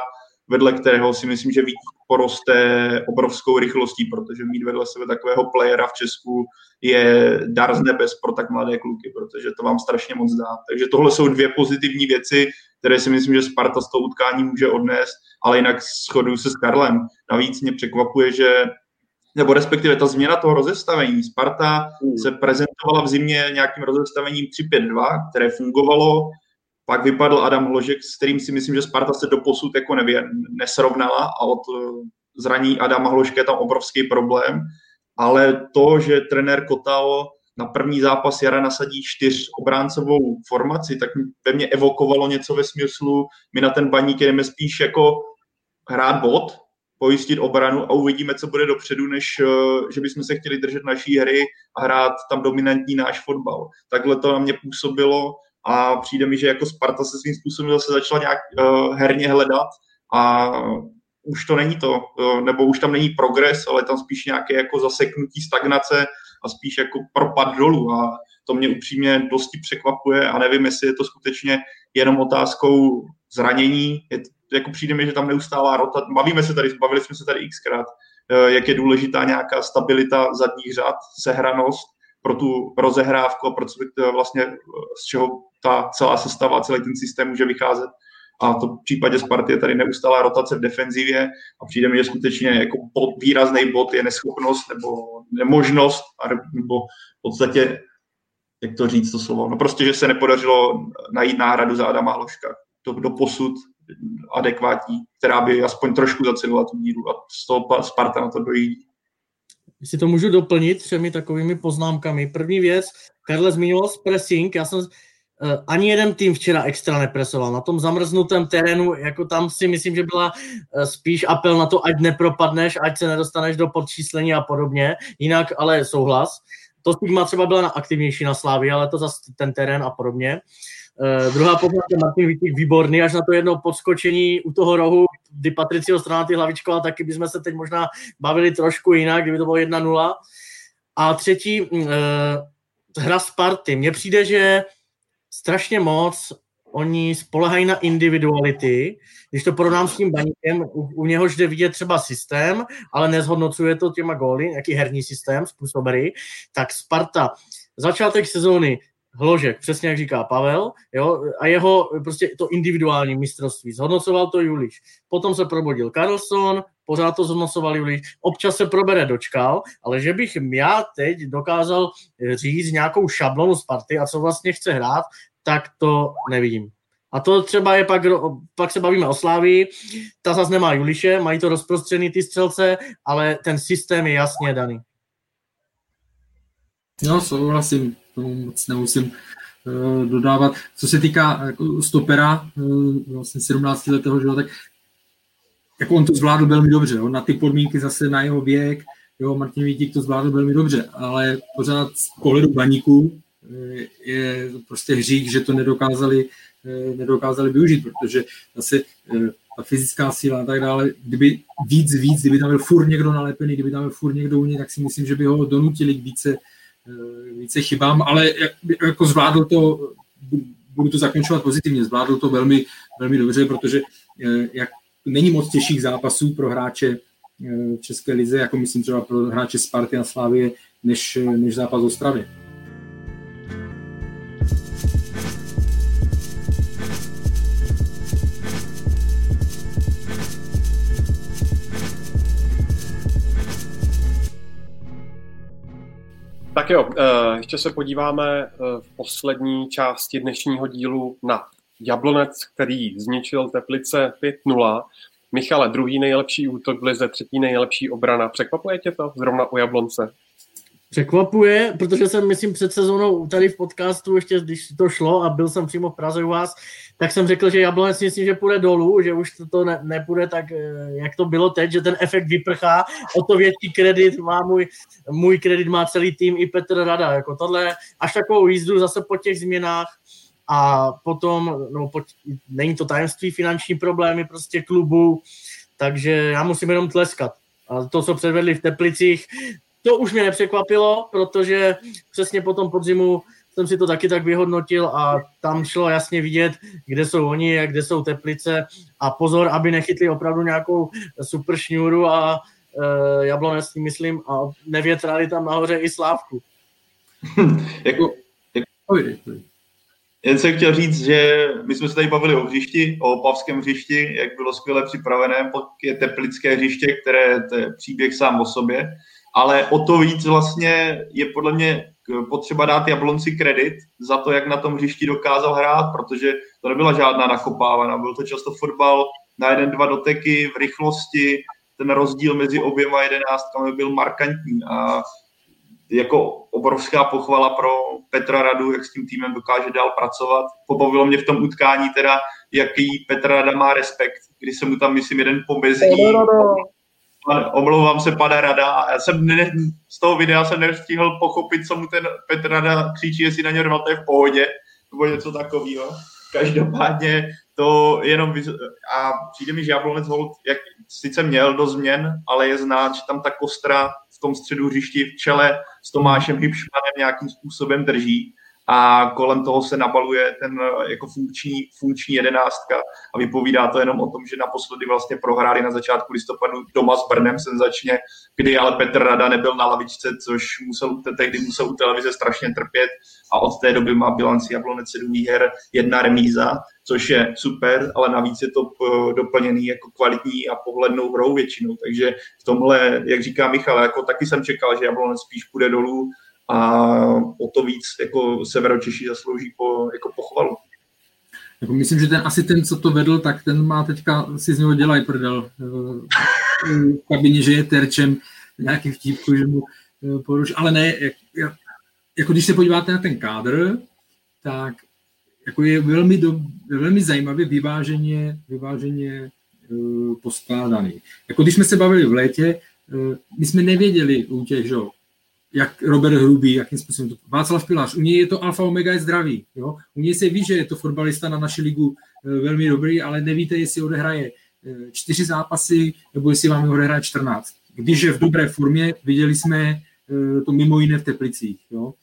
vedle kterého si myslím, že Vítík poroste obrovskou rychlostí, protože mít vedle sebe takového playera v Česku je dar z nebes pro tak mladé kluky, protože to vám strašně moc dá. Takže tohle jsou dvě pozitivní věci, které si myslím, že Sparta z toho utkání může odnést, ale jinak shoduju se s Karlem. Navíc mě překvapuje, že nebo respektive ta změna toho rozestavení. Sparta mm. se prezentovala v zimě nějakým rozestavením 3-5-2, které fungovalo, pak vypadl Adam Hložek, s kterým si myslím, že Sparta se doposud jako nevě, nesrovnala a od eh, zraní Adama Hložka je tam obrovský problém. Ale to, že trenér Kotal na první zápas jara nasadí čtyř obráncovou formaci, tak ve mně evokovalo něco ve smyslu, my na ten baník jdeme spíš jako hrát bod, pojistit obranu a uvidíme, co bude dopředu, než eh, že bychom se chtěli držet naší hry a hrát tam dominantní náš fotbal. Takhle to na mě působilo a přijde mi, že jako Sparta se svým způsobem zase začala nějak uh, herně hledat a už to není to, uh, nebo už tam není progres, ale tam spíš nějaké jako zaseknutí stagnace a spíš jako propad dolů. A to mě upřímně dosti překvapuje a nevím, jestli je to skutečně jenom otázkou zranění, je, jako přijde mi, že tam neustálá rota, bavíme se tady, bavili jsme se tady xkrát, uh, jak je důležitá nějaká stabilita zadních řad, sehranost, pro tu rozehrávku a pro co vlastně z čeho ta celá sestava, celý ten systém může vycházet. A to v případě Sparty je tady neustálá rotace v defenzivě a přijde mi, že skutečně jako bod, výrazný bod je neschopnost nebo nemožnost, nebo v podstatě, jak to říct to slovo, no prostě, že se nepodařilo najít náhradu za Adama Hloška. To do posud adekvátní, která by aspoň trošku zacelila tu díru a z toho Sparta na to dojíždí. Jestli to můžu doplnit třemi takovými poznámkami. První věc, Karle zmiňoval pressing, já jsem Uh, ani jeden tým včera extra nepresoval. Na tom zamrznutém terénu, jako tam si myslím, že byla uh, spíš apel na to, ať nepropadneš, ať se nedostaneš do podčíslení a podobně. Jinak ale souhlas. to Stigma třeba byla na aktivnější na Slávy, ale to zase ten terén a podobně. Uh, druhá poznámka Martin Vítík, výborný, až na to jedno podskočení u toho rohu, kdy Patricio Stranaty hlavičkoval, taky bychom se teď možná bavili trošku jinak, kdyby to bylo 1-0. A třetí, uh, hra Sparty. Mně přijde, že strašně moc oni spolehají na individuality. Když to porovnám s tím baníkem, u, u něhož jde vidět třeba systém, ale nezhodnocuje to těma góly, jaký herní systém, způsob hry, tak Sparta, začátek sezóny, Hložek, přesně jak říká Pavel, jo, a jeho prostě to individuální mistrovství. Zhodnocoval to Juliš. Potom se probudil Carlson, pořád to zhodnocoval Juliš. Občas se probere dočkal, ale že bych já teď dokázal říct nějakou šablonu Sparty a co vlastně chce hrát, tak to nevidím. A to třeba je pak, pak se bavíme o Slávii, ta zase nemá Juliše, mají to rozprostřený ty střelce, ale ten systém je jasně daný. No, souhlasím, tomu moc nemusím uh, dodávat. Co se týká jako stopera, uh, vlastně 17 letého, že, tak jako on to zvládl velmi dobře, jo, na ty podmínky zase na jeho věk, jo, Martin Vítík to zvládl velmi dobře, ale pořád z pohledu baníků eh, je prostě hřík, že to nedokázali, nedokázali využít, protože zase ta fyzická síla a tak dále, kdyby víc, víc, kdyby tam byl furt někdo nalepený, kdyby tam byl furt někdo u něj, tak si myslím, že by ho donutili k více, více chybám, ale jak, jako zvládl to, budu to zakončovat pozitivně, zvládl to velmi, velmi dobře, protože jak není moc těžších zápasů pro hráče v České lize, jako myslím třeba pro hráče Sparty a Slávie, než, než zápas Ostravy. Tak jo, eh, ještě se podíváme eh, v poslední části dnešního dílu na Jablonec, který zničil Teplice 5-0. Michale, druhý nejlepší útok v lize, třetí nejlepší obrana. Překvapuje tě to zrovna u Jablonce? Překvapuje, protože jsem, myslím, před sezónou tady v podcastu, ještě když to šlo a byl jsem přímo v Praze u vás, tak jsem řekl, že Jablonec myslím, že půjde dolů, že už to, to ne, nepůjde tak, eh, jak to bylo teď, že ten efekt vyprchá, o to větší kredit má můj, můj kredit má celý tým i Petr Rada, jako tohle, až takovou jízdu zase po těch změnách a potom, no, po, není to tajemství, finanční problémy prostě klubu, takže já musím jenom tleskat. A to, co předvedli v Teplicích, to už mě nepřekvapilo, protože přesně po tom podzimu jsem si to taky tak vyhodnotil a tam šlo jasně vidět, kde jsou oni a kde jsou Teplice a pozor, aby nechytli opravdu nějakou super šňůru a e, jablonec, myslím, a nevětrali tam nahoře i Slávku. jako, jako, jen jsem chtěl říct, že my jsme se tady bavili o hřišti, o opavském hřišti, jak bylo skvěle připravené, pak je teplické hřiště, které to je příběh sám o sobě ale o to víc vlastně je podle mě potřeba dát Jablonci kredit za to, jak na tom hřišti dokázal hrát, protože to nebyla žádná nakopávaná, byl to často fotbal na jeden, dva doteky v rychlosti, ten rozdíl mezi oběma jedenáctkami byl markantní. A jako obrovská pochvala pro Petra Radu, jak s tím týmem dokáže dál pracovat. Pobavilo mě v tom utkání teda, jaký Petra Rada má respekt, když se mu tam, myslím, jeden pomezí, no, no, no omlouvám se, pana Rada. Já jsem ne, z toho videa jsem nestihl pochopit, co mu ten Petr Rada křičí, jestli na ně to je v pohodě, nebo něco takového. Každopádně to jenom a přijde mi, že Jablonec Hold, jak sice měl do změn, ale je znát, že tam ta kostra v tom středu hřišti v čele s Tomášem Hybšmanem nějakým způsobem drží a kolem toho se nabaluje ten eh, jako funkční, funkční jedenáctka a vypovídá to jenom o tom, že naposledy vlastně prohráli na začátku listopadu doma s Brnem senzačně, kdy ale Petr Rada nebyl na lavičce, což musel, tehdy musel u televize strašně trpět a od té doby má bilanci Jablonec 7 výher, jedna remíza, což je super, ale navíc je to eh, doplněný jako kvalitní a pohlednou hrou většinou, takže v tomhle, jak říká Michal, jako taky jsem čekal, že Jablonec spíš půjde dolů, a o to víc jako Severočeši zaslouží po, jako pochvalu. Jako myslím, že ten asi ten, co to vedl, tak ten má teďka si z něho dělají prdel. V kabině, že je terčem nějaký vtípku, že mu eh, poruš. Ale ne, jak, jako když se podíváte na ten kádr, tak jako je velmi, do, velmi zajímavě vyváženě, vyváženě uh, poskládaný. Jako když jsme se bavili v létě, uh, my jsme nevěděli u těch, že, jak Robert Hrubý, jakým způsobem to... Václav Pilář, u něj je to alfa omega je zdravý. Jo? U něj se ví, že je to fotbalista na naši ligu e, velmi dobrý, ale nevíte, jestli odehraje e, čtyři zápasy, nebo jestli vám odehraje 14. Když je v dobré formě, viděli jsme e, to mimo jiné v Teplicích. Jo?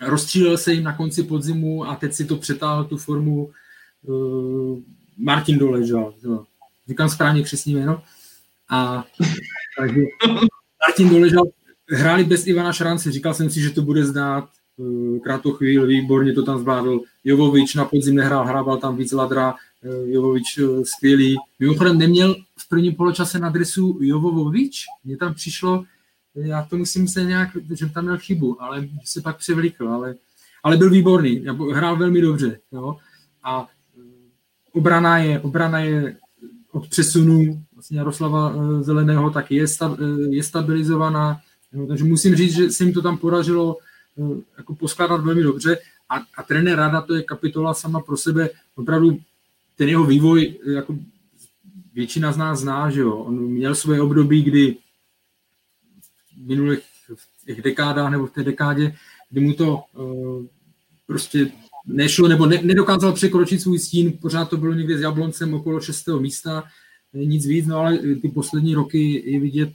Rozstřílel se jim na konci podzimu a teď si to přetáhl tu formu Martin Doležal. Jo? Říkám správně křesní jméno. A takže Martin Doležal hráli bez Ivana Šrance, říkal jsem si, že to bude znát eh, krátkou chvíli, výborně to tam zvládl. Jovovič na podzim nehrál, hrával tam víc Ladra, eh, Jovovič eh, skvělý. Mimochodem neměl v prvním poločase na adresu Jovovič, mně tam přišlo, já to musím se nějak, že tam měl chybu, ale se pak převlíkl, ale, ale byl výborný, hrál velmi dobře. Jo? A obrana je, obrana je od přesunu vlastně Jaroslava Zeleného tak je, je stabilizovaná, Jo, takže musím říct, že se jim to tam podařilo eh, jako poskládat velmi dobře. A, a trenér Rada to je kapitola sama pro sebe, opravdu ten jeho vývoj, eh, jako většina z nás zná, že jo, on měl svoje období, kdy v minulých v těch dekádách nebo v té dekádě, kdy mu to uh, prostě nešlo nebo ne, nedokázal překročit svůj stín, pořád to bylo někde s Jabloncem okolo šestého místa, nic víc, no ale ty poslední roky je vidět,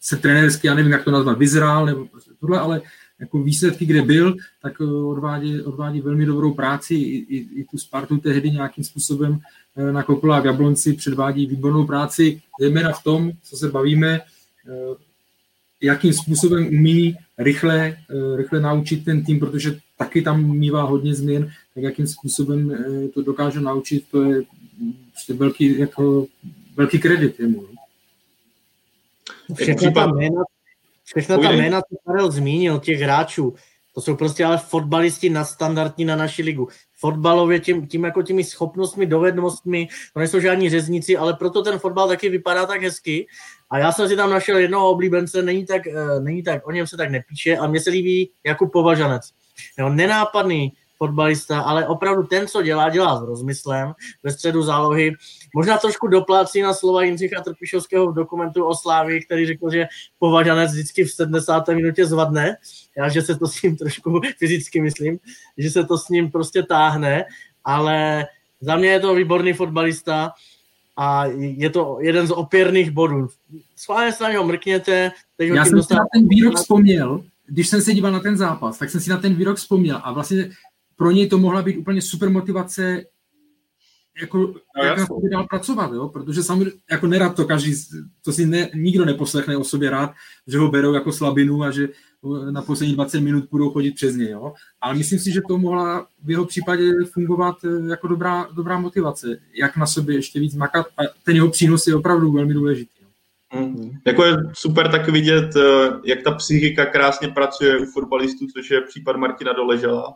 se trenérsky, já nevím, jak to nazvat, vyzrál nebo tohle, ale jako výsledky, kde byl, tak eh, odvádí, odvádí velmi dobrou práci. I, i, i tu Spartu tehdy nějakým způsobem eh, na Kopula v Jablonci předvádí výbornou práci, zejména v tom, co se bavíme, eh, jakým způsobem umí rychle, rychle naučit ten tým, protože taky tam mývá hodně změn, tak jakým způsobem to dokáže naučit, to je prostě velký, jako, velký kredit jemu. No. Všechna ta jména, všechna ta jména, co Karel zmínil, těch hráčů, to jsou prostě ale fotbalisti na standardní na naši ligu. Fotbalově tím, tím jako těmi schopnostmi, dovednostmi, to nejsou žádní řezníci, ale proto ten fotbal taky vypadá tak hezky. A já jsem si tam našel jednoho oblíbence, není tak, uh, není tak, o něm se tak nepíše a mně se líbí jako Považanec. Jo, nenápadný, fotbalista, ale opravdu ten, co dělá, dělá s rozmyslem ve středu zálohy. Možná trošku doplácí na slova Jindřicha Trpišovského v dokumentu o Slávii, který řekl, že považanec vždycky v 70. minutě zvadne. Já, že se to s ním trošku fyzicky myslím, že se to s ním prostě táhne, ale za mě je to výborný fotbalista a je to jeden z opěrných bodů. Schválně se na něho mrkněte. Teď Já jsem dostal... si na ten výrok vzpomněl, když jsem se díval na ten zápas, tak jsem si na ten výrok vzpomněl a vlastně pro něj to mohla být úplně super motivace, jako, no, jak na sobě dál pracovat, jo? protože samozřejmě jako nerad to každý, to si ne, nikdo neposlechne o sobě rád, že ho berou jako slabinu a že na poslední 20 minut budou chodit přes něj, jo? ale myslím si, že to mohla v jeho případě fungovat eh, jako dobrá, dobrá motivace, jak na sobě ještě víc makat a ten jeho přínos je opravdu velmi důležitý. Mm. Jako je super tak vidět, eh, jak ta psychika krásně pracuje u fotbalistů, což je případ Martina Doležela.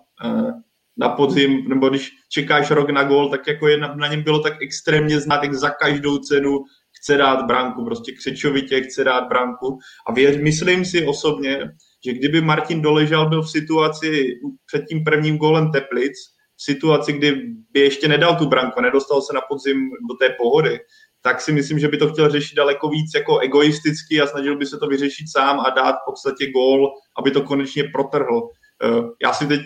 Na podzim, nebo když čekáš rok na gol, tak jako je na, na něm bylo tak extrémně znát, jak za každou cenu chce dát branku, prostě křečovitě chce dát branku. A věř, myslím si osobně, že kdyby Martin Doležal byl v situaci před tím prvním gólem Teplic, v situaci, kdy by ještě nedal tu branku, nedostal se na podzim do té pohody, tak si myslím, že by to chtěl řešit daleko víc jako egoisticky a snažil by se to vyřešit sám a dát v podstatě gól, aby to konečně protrhl. Eh, já si teď,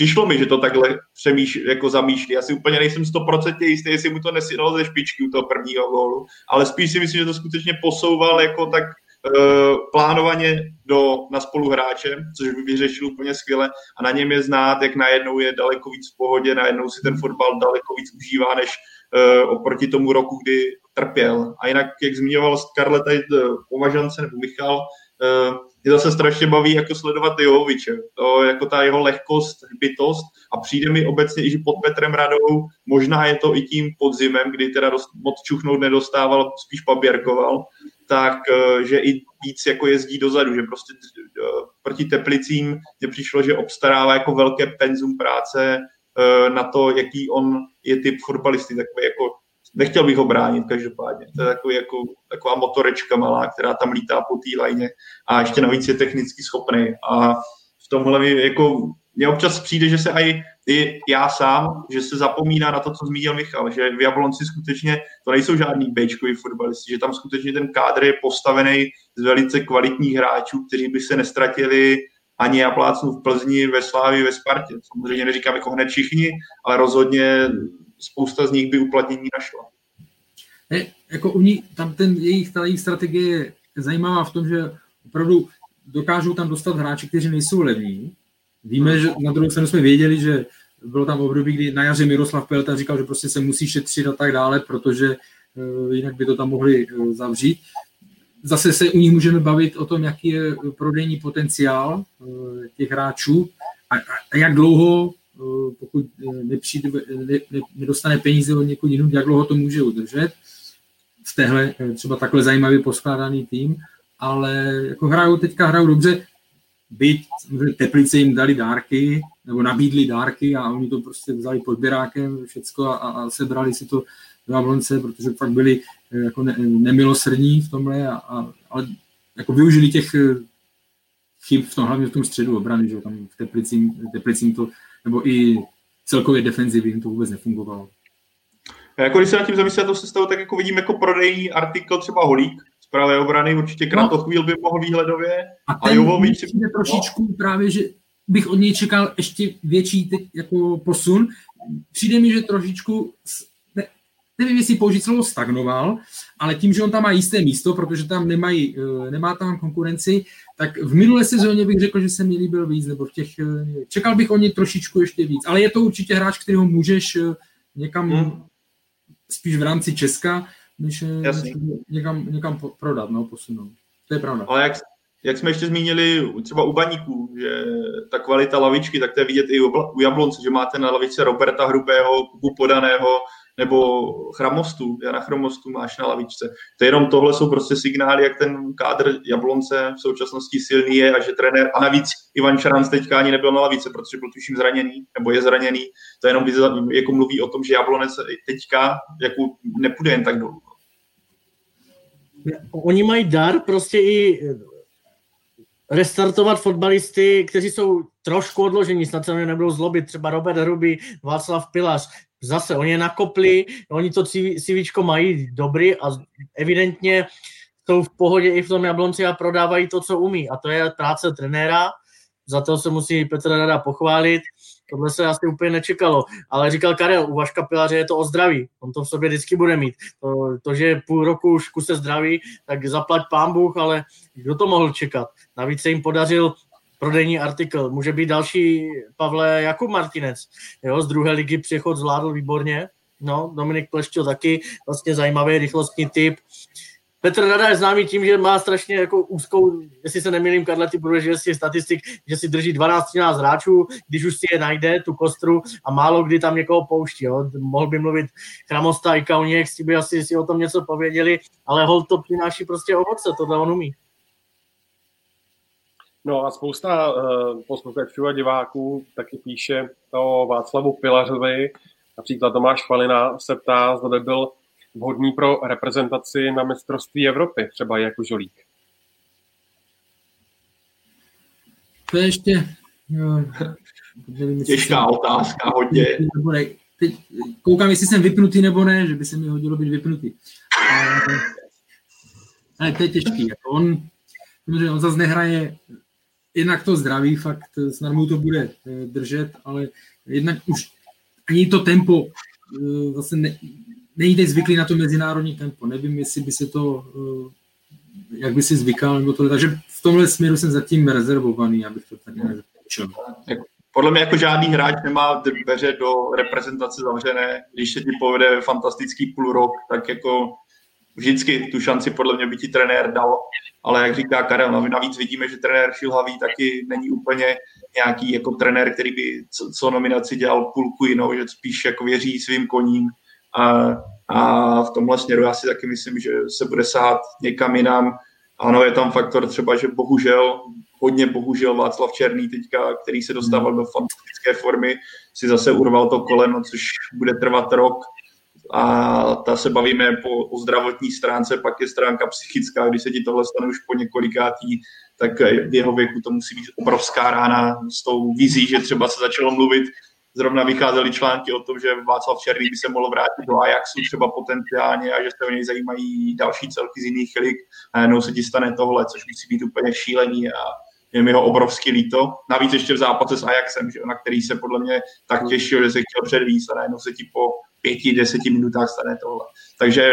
přišlo mi, že to takhle přemýš, jako zamýšlí. Já si úplně nejsem 100% jistý, jestli mu to nesjednalo ze špičky u toho prvního gólu, ale spíš si myslím, že to skutečně posouval jako tak uh, plánovaně do, na spoluhráče, což by vyřešil úplně skvěle a na něm je znát, jak najednou je daleko víc v pohodě, najednou si ten fotbal daleko víc užívá, než uh, oproti tomu roku, kdy trpěl. A jinak, jak zmiňoval Scarlett tady považance nebo Michal, uh, mě zase strašně baví jako sledovat Jovoviče. To jako ta jeho lehkost, bytost a přijde mi obecně i, pod Petrem Radou, možná je to i tím podzimem, kdy teda dost, moc čuchnout nedostával, spíš paběrkoval, tak eh, že i víc jako jezdí dozadu, že prostě eh, proti Teplicím mě přišlo, že obstarává jako velké penzum práce eh, na to, jaký on je typ fotbalisty, takový jako nechtěl bych ho bránit každopádně. To je takový, jako, taková motorečka malá, která tam lítá po té lajně a ještě navíc je technicky schopný. A v tomhle mi jako mně občas přijde, že se aj i já sám, že se zapomíná na to, co zmínil Michal, že v Jablonci skutečně to nejsou žádný bečkový fotbalisti, že tam skutečně ten kádr je postavený z velice kvalitních hráčů, kteří by se nestratili ani já plácnu v Plzni, ve Slávi, ve Spartě. Samozřejmě neříkám jako hned všichni, ale rozhodně spousta z nich by uplatnění našla. Ne, jako u ní, tam ten jejich, ta jejich strategie je zajímavá v tom, že opravdu dokážou tam dostat hráči, kteří nejsou levní. Víme, že na druhou stranu jsme věděli, že bylo tam období, kdy na jaře Miroslav Pelta říkal, že prostě se musí šetřit a tak dále, protože uh, jinak by to tam mohli uh, zavřít. Zase se u nich můžeme bavit o tom, jaký je prodejní potenciál uh, těch hráčů a, a jak dlouho, pokud nepřijde, ne, ne, nedostane peníze od někud jinou, jak dlouho to může udržet? V téhle třeba takhle zajímavě poskládaný tým, ale jako hrajou, teďka hrajou dobře, byť Teplice jim dali dárky, nebo nabídli dárky a oni to prostě vzali pod běrákem všecko a, a sebrali si to do Jablonce, protože fakt byli eh, jako ne, nemilosrdní v tomhle, a, a, ale jako využili těch eh, chyb v tom, hlavně v tom středu obrany, že tam v Teplicím, Teplicím to, nebo i celkově defenzivy jim to vůbec nefungovalo. Jako když se nad tím zamyslím to sestavu, tak jako vidím jako prodejní artikl třeba Holík, pravé obrany, určitě Kratochvíl by mohl výhledově. A, ten a Jovovič... Přijde trošičku no. právě, že bych od něj čekal ještě větší teď jako posun. Přijde mi, že trošičku, ne, nevím, jestli použít slovo stagnoval, ale tím, že on tam má jisté místo, protože tam nemají, eh, nemá tam konkurenci, tak v minulé sezóně bych řekl, že se mi líbil víc, nebo v těch, eh, čekal bych o něj trošičku ještě víc, ale je to určitě hráč, kterého můžeš eh, někam hmm. spíš v rámci Česka než, než někam, někam prodat, no, posunout. To je pravda. Ale jak, jak jsme ještě zmínili třeba u baníků, že ta kvalita lavičky, tak to je vidět i u Jablonce, že máte na lavičce Roberta Hrubého, Kubu Podaného, nebo Chramostu, Jana Chramostu máš na lavičce. To jenom tohle jsou prostě signály, jak ten kádr Jablonce v současnosti silný je a že trenér, a navíc Ivan Šaranc teďka ani nebyl na lavice, protože byl tuším zraněný, nebo je zraněný. To jenom jako mluví o tom, že Jablonec teďka jako nepůjde jen tak dolů. Oni mají dar prostě i restartovat fotbalisty, kteří jsou trošku odložení, snad se nebudou zlobit, třeba Robert Hruby, Václav Pilař, zase oni je nakopli, oni to CVčko mají dobrý a evidentně jsou v pohodě i v tom Jablonci a prodávají to, co umí. A to je práce trenéra, za to se musí Petr Rada pochválit, tohle se asi úplně nečekalo, ale říkal Karel, u Vaška Pilaře je to o zdraví, on to v sobě vždycky bude mít, to, to že půl roku už kuse zdraví, tak zaplať pán Bůh, ale kdo to mohl čekat? Navíc se jim podařil prodejní artikl. Může být další Pavle Jakub Martinec. Jo, z druhé ligy přechod zvládl výborně. No, Dominik Pleštil taky, vlastně zajímavý rychlostní typ. Petr Rada je známý tím, že má strašně jako úzkou, jestli se nemýlím, Karle, ty budeš že si statistik, že si drží 12-13 hráčů, když už si je najde, tu kostru a málo kdy tam někoho pouští. Jo. Mohl by mluvit Kramosta i Kauněk, si by asi si o tom něco pověděli, ale hol to přináší prostě ovoce, tohle on umí. No a spousta uh, posluchačů a diváků taky píše o Václavu Pilařovi. Například Tomáš Falina se ptá, zda by byl vhodný pro reprezentaci na mistrovství Evropy, třeba jako žolík. To je ještě... Jo, Těžká otázka, hodně. Teď koukám, jestli jsem vypnutý nebo ne, že by se mi hodilo být vypnutý. Ale, ale to je těžký. Jako on, on zase nehraje jednak to zdraví, fakt snad mu to bude eh, držet, ale jednak už ani to tempo eh, zase ne, nejde zvyklý na to mezinárodní tempo. Nevím, jestli by se to, eh, jak by si zvykal, nebo to, takže v tomhle směru jsem zatím rezervovaný, abych to tady nezačal. Podle mě jako žádný hráč nemá dveře do reprezentace zavřené. Když se ti povede fantastický půl rok, tak jako vždycky tu šanci podle mě by ti trenér dal, ale jak říká Karel, no, navíc vidíme, že trenér Šilhavý taky není úplně nějaký jako trenér, který by co, co nominaci dělal půlku jinou, že spíš jako věří svým koním. A, a v tomhle směru já si taky myslím, že se bude sát někam jinam. Ano, je tam faktor třeba, že bohužel, hodně bohužel Václav Černý teďka, který se dostával do fantastické formy, si zase urval to koleno, což bude trvat rok a ta se bavíme po, o zdravotní stránce, pak je stránka psychická, když se ti tohle stane už po několikátý, tak v jeho věku to musí být obrovská rána s tou vizí, že třeba se začalo mluvit, zrovna vycházely články o tom, že Václav Černý by se mohl vrátit do Ajaxu třeba potenciálně a že se o něj zajímají další celky z jiných lig. A najednou se ti stane tohle, což musí být úplně šílený a je mi ho obrovský líto. Navíc ještě v zápase s Ajaxem, že, na který se podle mě tak těšil, že se chtěl předvíst a najednou se ti po pěti, deseti minutách stane tohle. Takže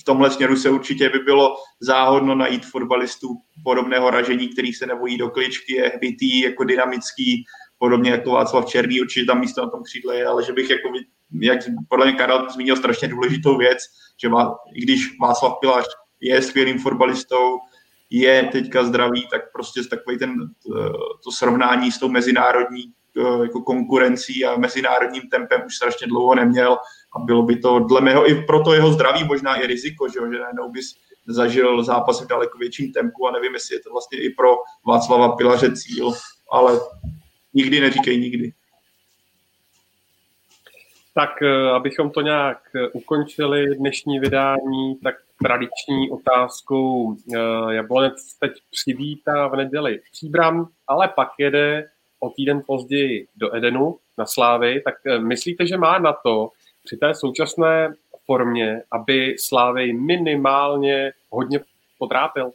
v tomhle směru se určitě by bylo záhodno najít fotbalistů podobného ražení, který se nebojí do kličky, je hbitý, jako dynamický, podobně jako Václav Černý, určitě tam místo na tom křídle je, ale že bych jako, jak podle mě Karel zmínil strašně důležitou věc, že má, i když Václav Pilař je skvělým fotbalistou, je teďka zdravý, tak prostě takový ten, to srovnání s tou mezinárodní eh, jako konkurencí a mezinárodním tempem už strašně dlouho neměl a bylo by to dle mého i proto jeho zdraví možná i riziko, že, že najednou bys zažil zápas v daleko větším tempu a nevím, jestli je to vlastně i pro Václava Pilaře cíl, ale nikdy neříkej nikdy. Tak eh, abychom to nějak eh, ukončili dnešní vydání, tak tradiční otázkou eh, Jablonec teď přivítá v neděli Příbram, ale pak jede o týden později do Edenu na Slávy, tak myslíte, že má na to při té současné formě, aby Slávy minimálně hodně potrápil?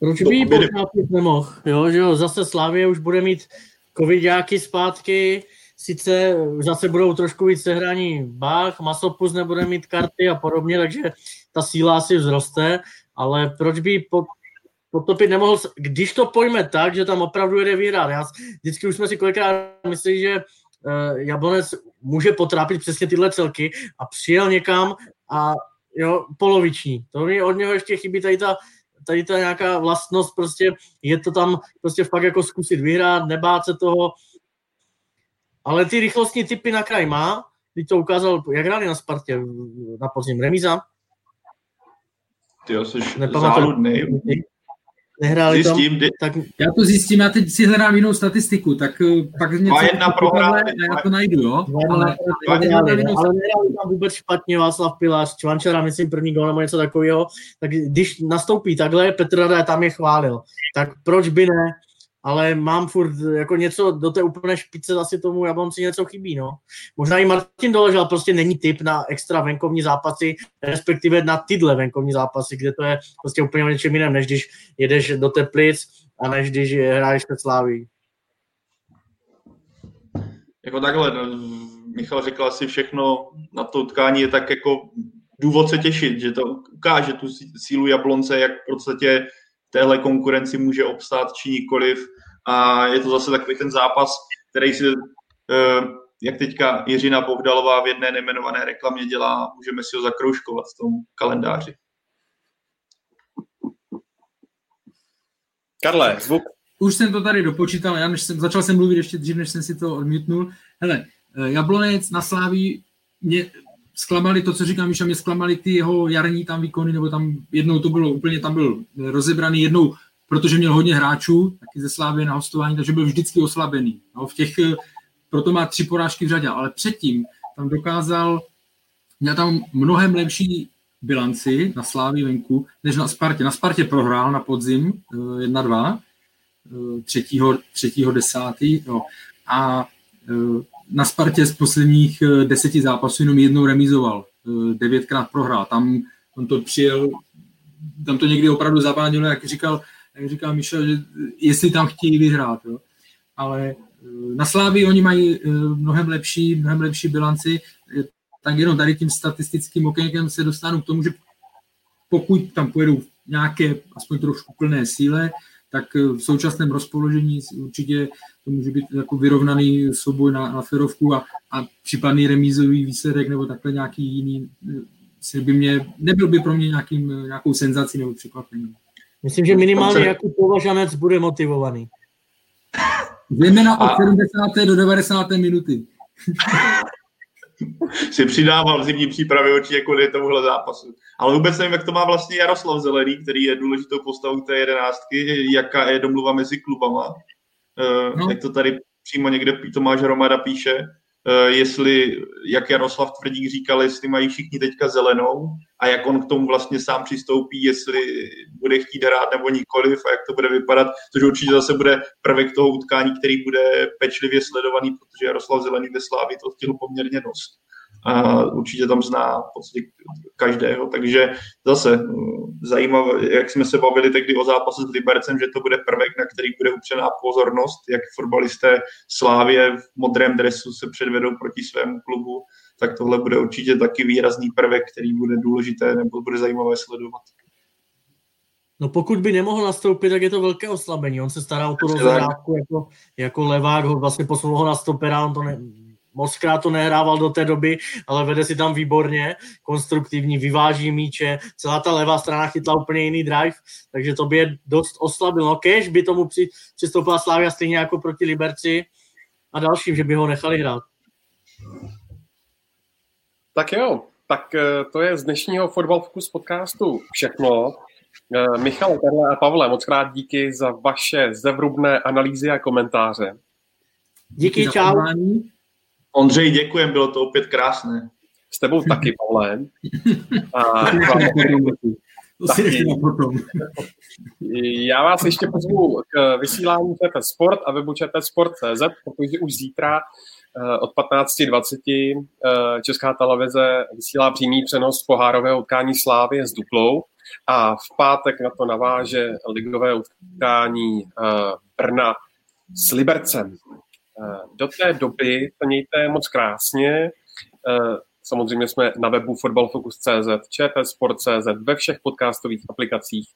Proč by ji potrápit nemohl? Jo, že jo, zase Slávě už bude mít covidáky zpátky, sice zase budou trošku víc sehraní Bach, Masopus nebude mít karty a podobně, takže ta síla asi vzroste, ale proč by potopit nemohl, když to pojme tak, že tam opravdu jede vyhrát. Já, vždycky už jsme si kolikrát mysleli, že uh, Jablonec může potrápit přesně tyhle celky a přijel někam a jo, poloviční. To mi od něho ještě chybí tady ta, tady ta nějaká vlastnost, prostě je to tam prostě fakt jako zkusit vyhrát, nebát se toho, ale ty rychlostní typy na kraj má, když to ukázal, jak hráli na Spartě na podzim, remíza? Ty jo, jsi záludný nehráli zjistím, tam, tak... Já to zjistím, já teď si hledám jinou statistiku, tak eh, pak něco... jedna prohra. Já to najdu, jo? Ale, ale, ale nehráli tam vůbec špatně Václav Pilář, Čvančara, myslím, první gol nebo něco takového, tak když nastoupí takhle, Petr Rada tam je chválil, tak proč by ne? Ale mám furt jako něco do té úplné špice, asi tomu Jablonci něco chybí, no. Možná i Martin Doležal prostě není typ na extra venkovní zápasy, respektive na tyhle venkovní zápasy, kde to je prostě úplně o něčem jiném, než když jedeš do Teplic a než když hraješ ve Sláví. Jako takhle, no, Michal řekl asi všechno na to utkání je tak jako důvod se těšit, že to ukáže tu sílu Jablonce, jak v podstatě téhle konkurenci může obstát či nikoliv. A je to zase takový ten zápas, který si, eh, jak teďka Jiřina Bohdalová v jedné nemenované reklamě dělá, můžeme si ho zakroužkovat v tom kalendáři. Karle, zvuk. Už jsem to tady dopočítal, já než jsem, začal jsem mluvit ještě dřív, než jsem si to odmítnul. Hele, eh, Jablonec na Sláví mě zklamali to, co říkám, že mě zklamali ty jeho jarní tam výkony, nebo tam jednou to bylo úplně, tam byl rozebraný, jednou, protože měl hodně hráčů, taky ze Slávy na hostování, takže byl vždycky oslabený. No, v těch, proto má tři porážky v řadě, ale předtím tam dokázal, měl tam mnohem lepší bilanci na Slávy venku, než na Spartě. Na Spartě prohrál na podzim 1-2, 3. 10. No. A eh, na Spartě z posledních eh, deseti zápasů jenom jednou remizoval, eh, devětkrát prohrál. Tam on to přijel, tam to někdy opravdu zavádělo, jak říkal, jak říkal Michel, že jestli tam chtějí vyhrát. Jo. Ale eh, na Slávii oni mají mnohem lepší, mnohem lepší bilanci, tak jenom tady tím statistickým okénkem se dostanu k tomu, že pokud tam pojedou nějaké aspoň trošku plné síle, tak v současném rozpoložení určitě to může být jako vyrovnaný souboj na, na ferovku a, a případný remízový výsledek nebo takhle nějaký jiný by mě, nebyl by pro mě nějakým, nějakou senzací nebo překvapením. Myslím, že minimálně jako považanec bude motivovaný. Zejména od 70. do 90. minuty. si přidával v zimní přípravě určitě kvůli tomuhle zápasu. Ale vůbec nevím, jak to má vlastně Jaroslav Zelený, který je důležitou postavou té jedenáctky, jaká je domluva mezi klubama. Uh, no. Jak to tady přímo někde Tomáš Romada píše. Eh, jestli, jak Jaroslav Tvrdík říkal, jestli mají všichni teďka zelenou a jak on k tomu vlastně sám přistoupí, jestli bude chtít hrát nebo nikoliv a jak to bude vypadat, což určitě zase bude prvek toho utkání, který bude pečlivě sledovaný, protože Jaroslav Zelený ve Slávi to chtěl poměrně dost a určitě tam zná v podstatě každého, takže zase mm, zajímavé, jak jsme se bavili tehdy o zápase s Libercem, že to bude prvek, na který bude upřená pozornost, jak fotbalisté Slávě v modrém dresu se předvedou proti svému klubu, tak tohle bude určitě taky výrazný prvek, který bude důležité nebo bude zajímavé sledovat. No pokud by nemohl nastoupit, tak je to velké oslabení. On se stará o tu rozhrávku jako, jako levák, ho vlastně posunul ho na stopera, on to ne, moc krát to nehrával do té doby, ale vede si tam výborně, konstruktivní, vyváží míče, celá ta levá strana chytla úplně jiný drive, takže to by je dost oslabil. No kež by tomu při, přistoupila Slávia stejně jako proti Liberci a dalším, že by ho nechali hrát. Tak jo, tak eh, to je z dnešního Fotbal Focus podcastu všechno. Eh, Michal, Karle a Pavle, moc krát díky za vaše zevrubné analýzy a komentáře. Díky, díky čau. Ondřej, děkujem, bylo to opět krásné. S tebou taky, Pavle. A. Já vás ještě pozvu k vysílání ČT Sport a webu Sport.cz, protože už zítra eh, od 15.20 eh, Česká televize vysílá přímý přenos pohárového utkání Slávy s Duklou a v pátek na to naváže ligové utkání eh, Brna s Libercem. Eh, do té doby to mějte moc krásně. Eh, samozřejmě jsme na webu fotbalfocus.cz, čtsport.cz, ve všech podcastových aplikacích,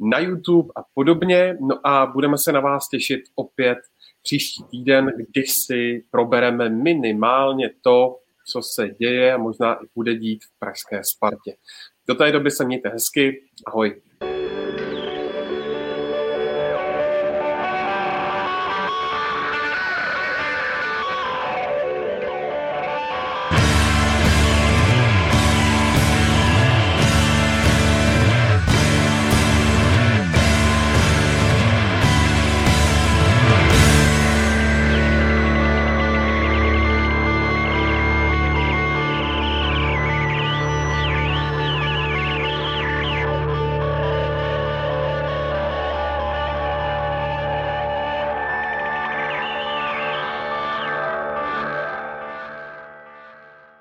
na YouTube a podobně. No a budeme se na vás těšit opět příští týden, když si probereme minimálně to, co se děje a možná i bude dít v pražské Spartě. Do té doby se mějte hezky. Ahoj.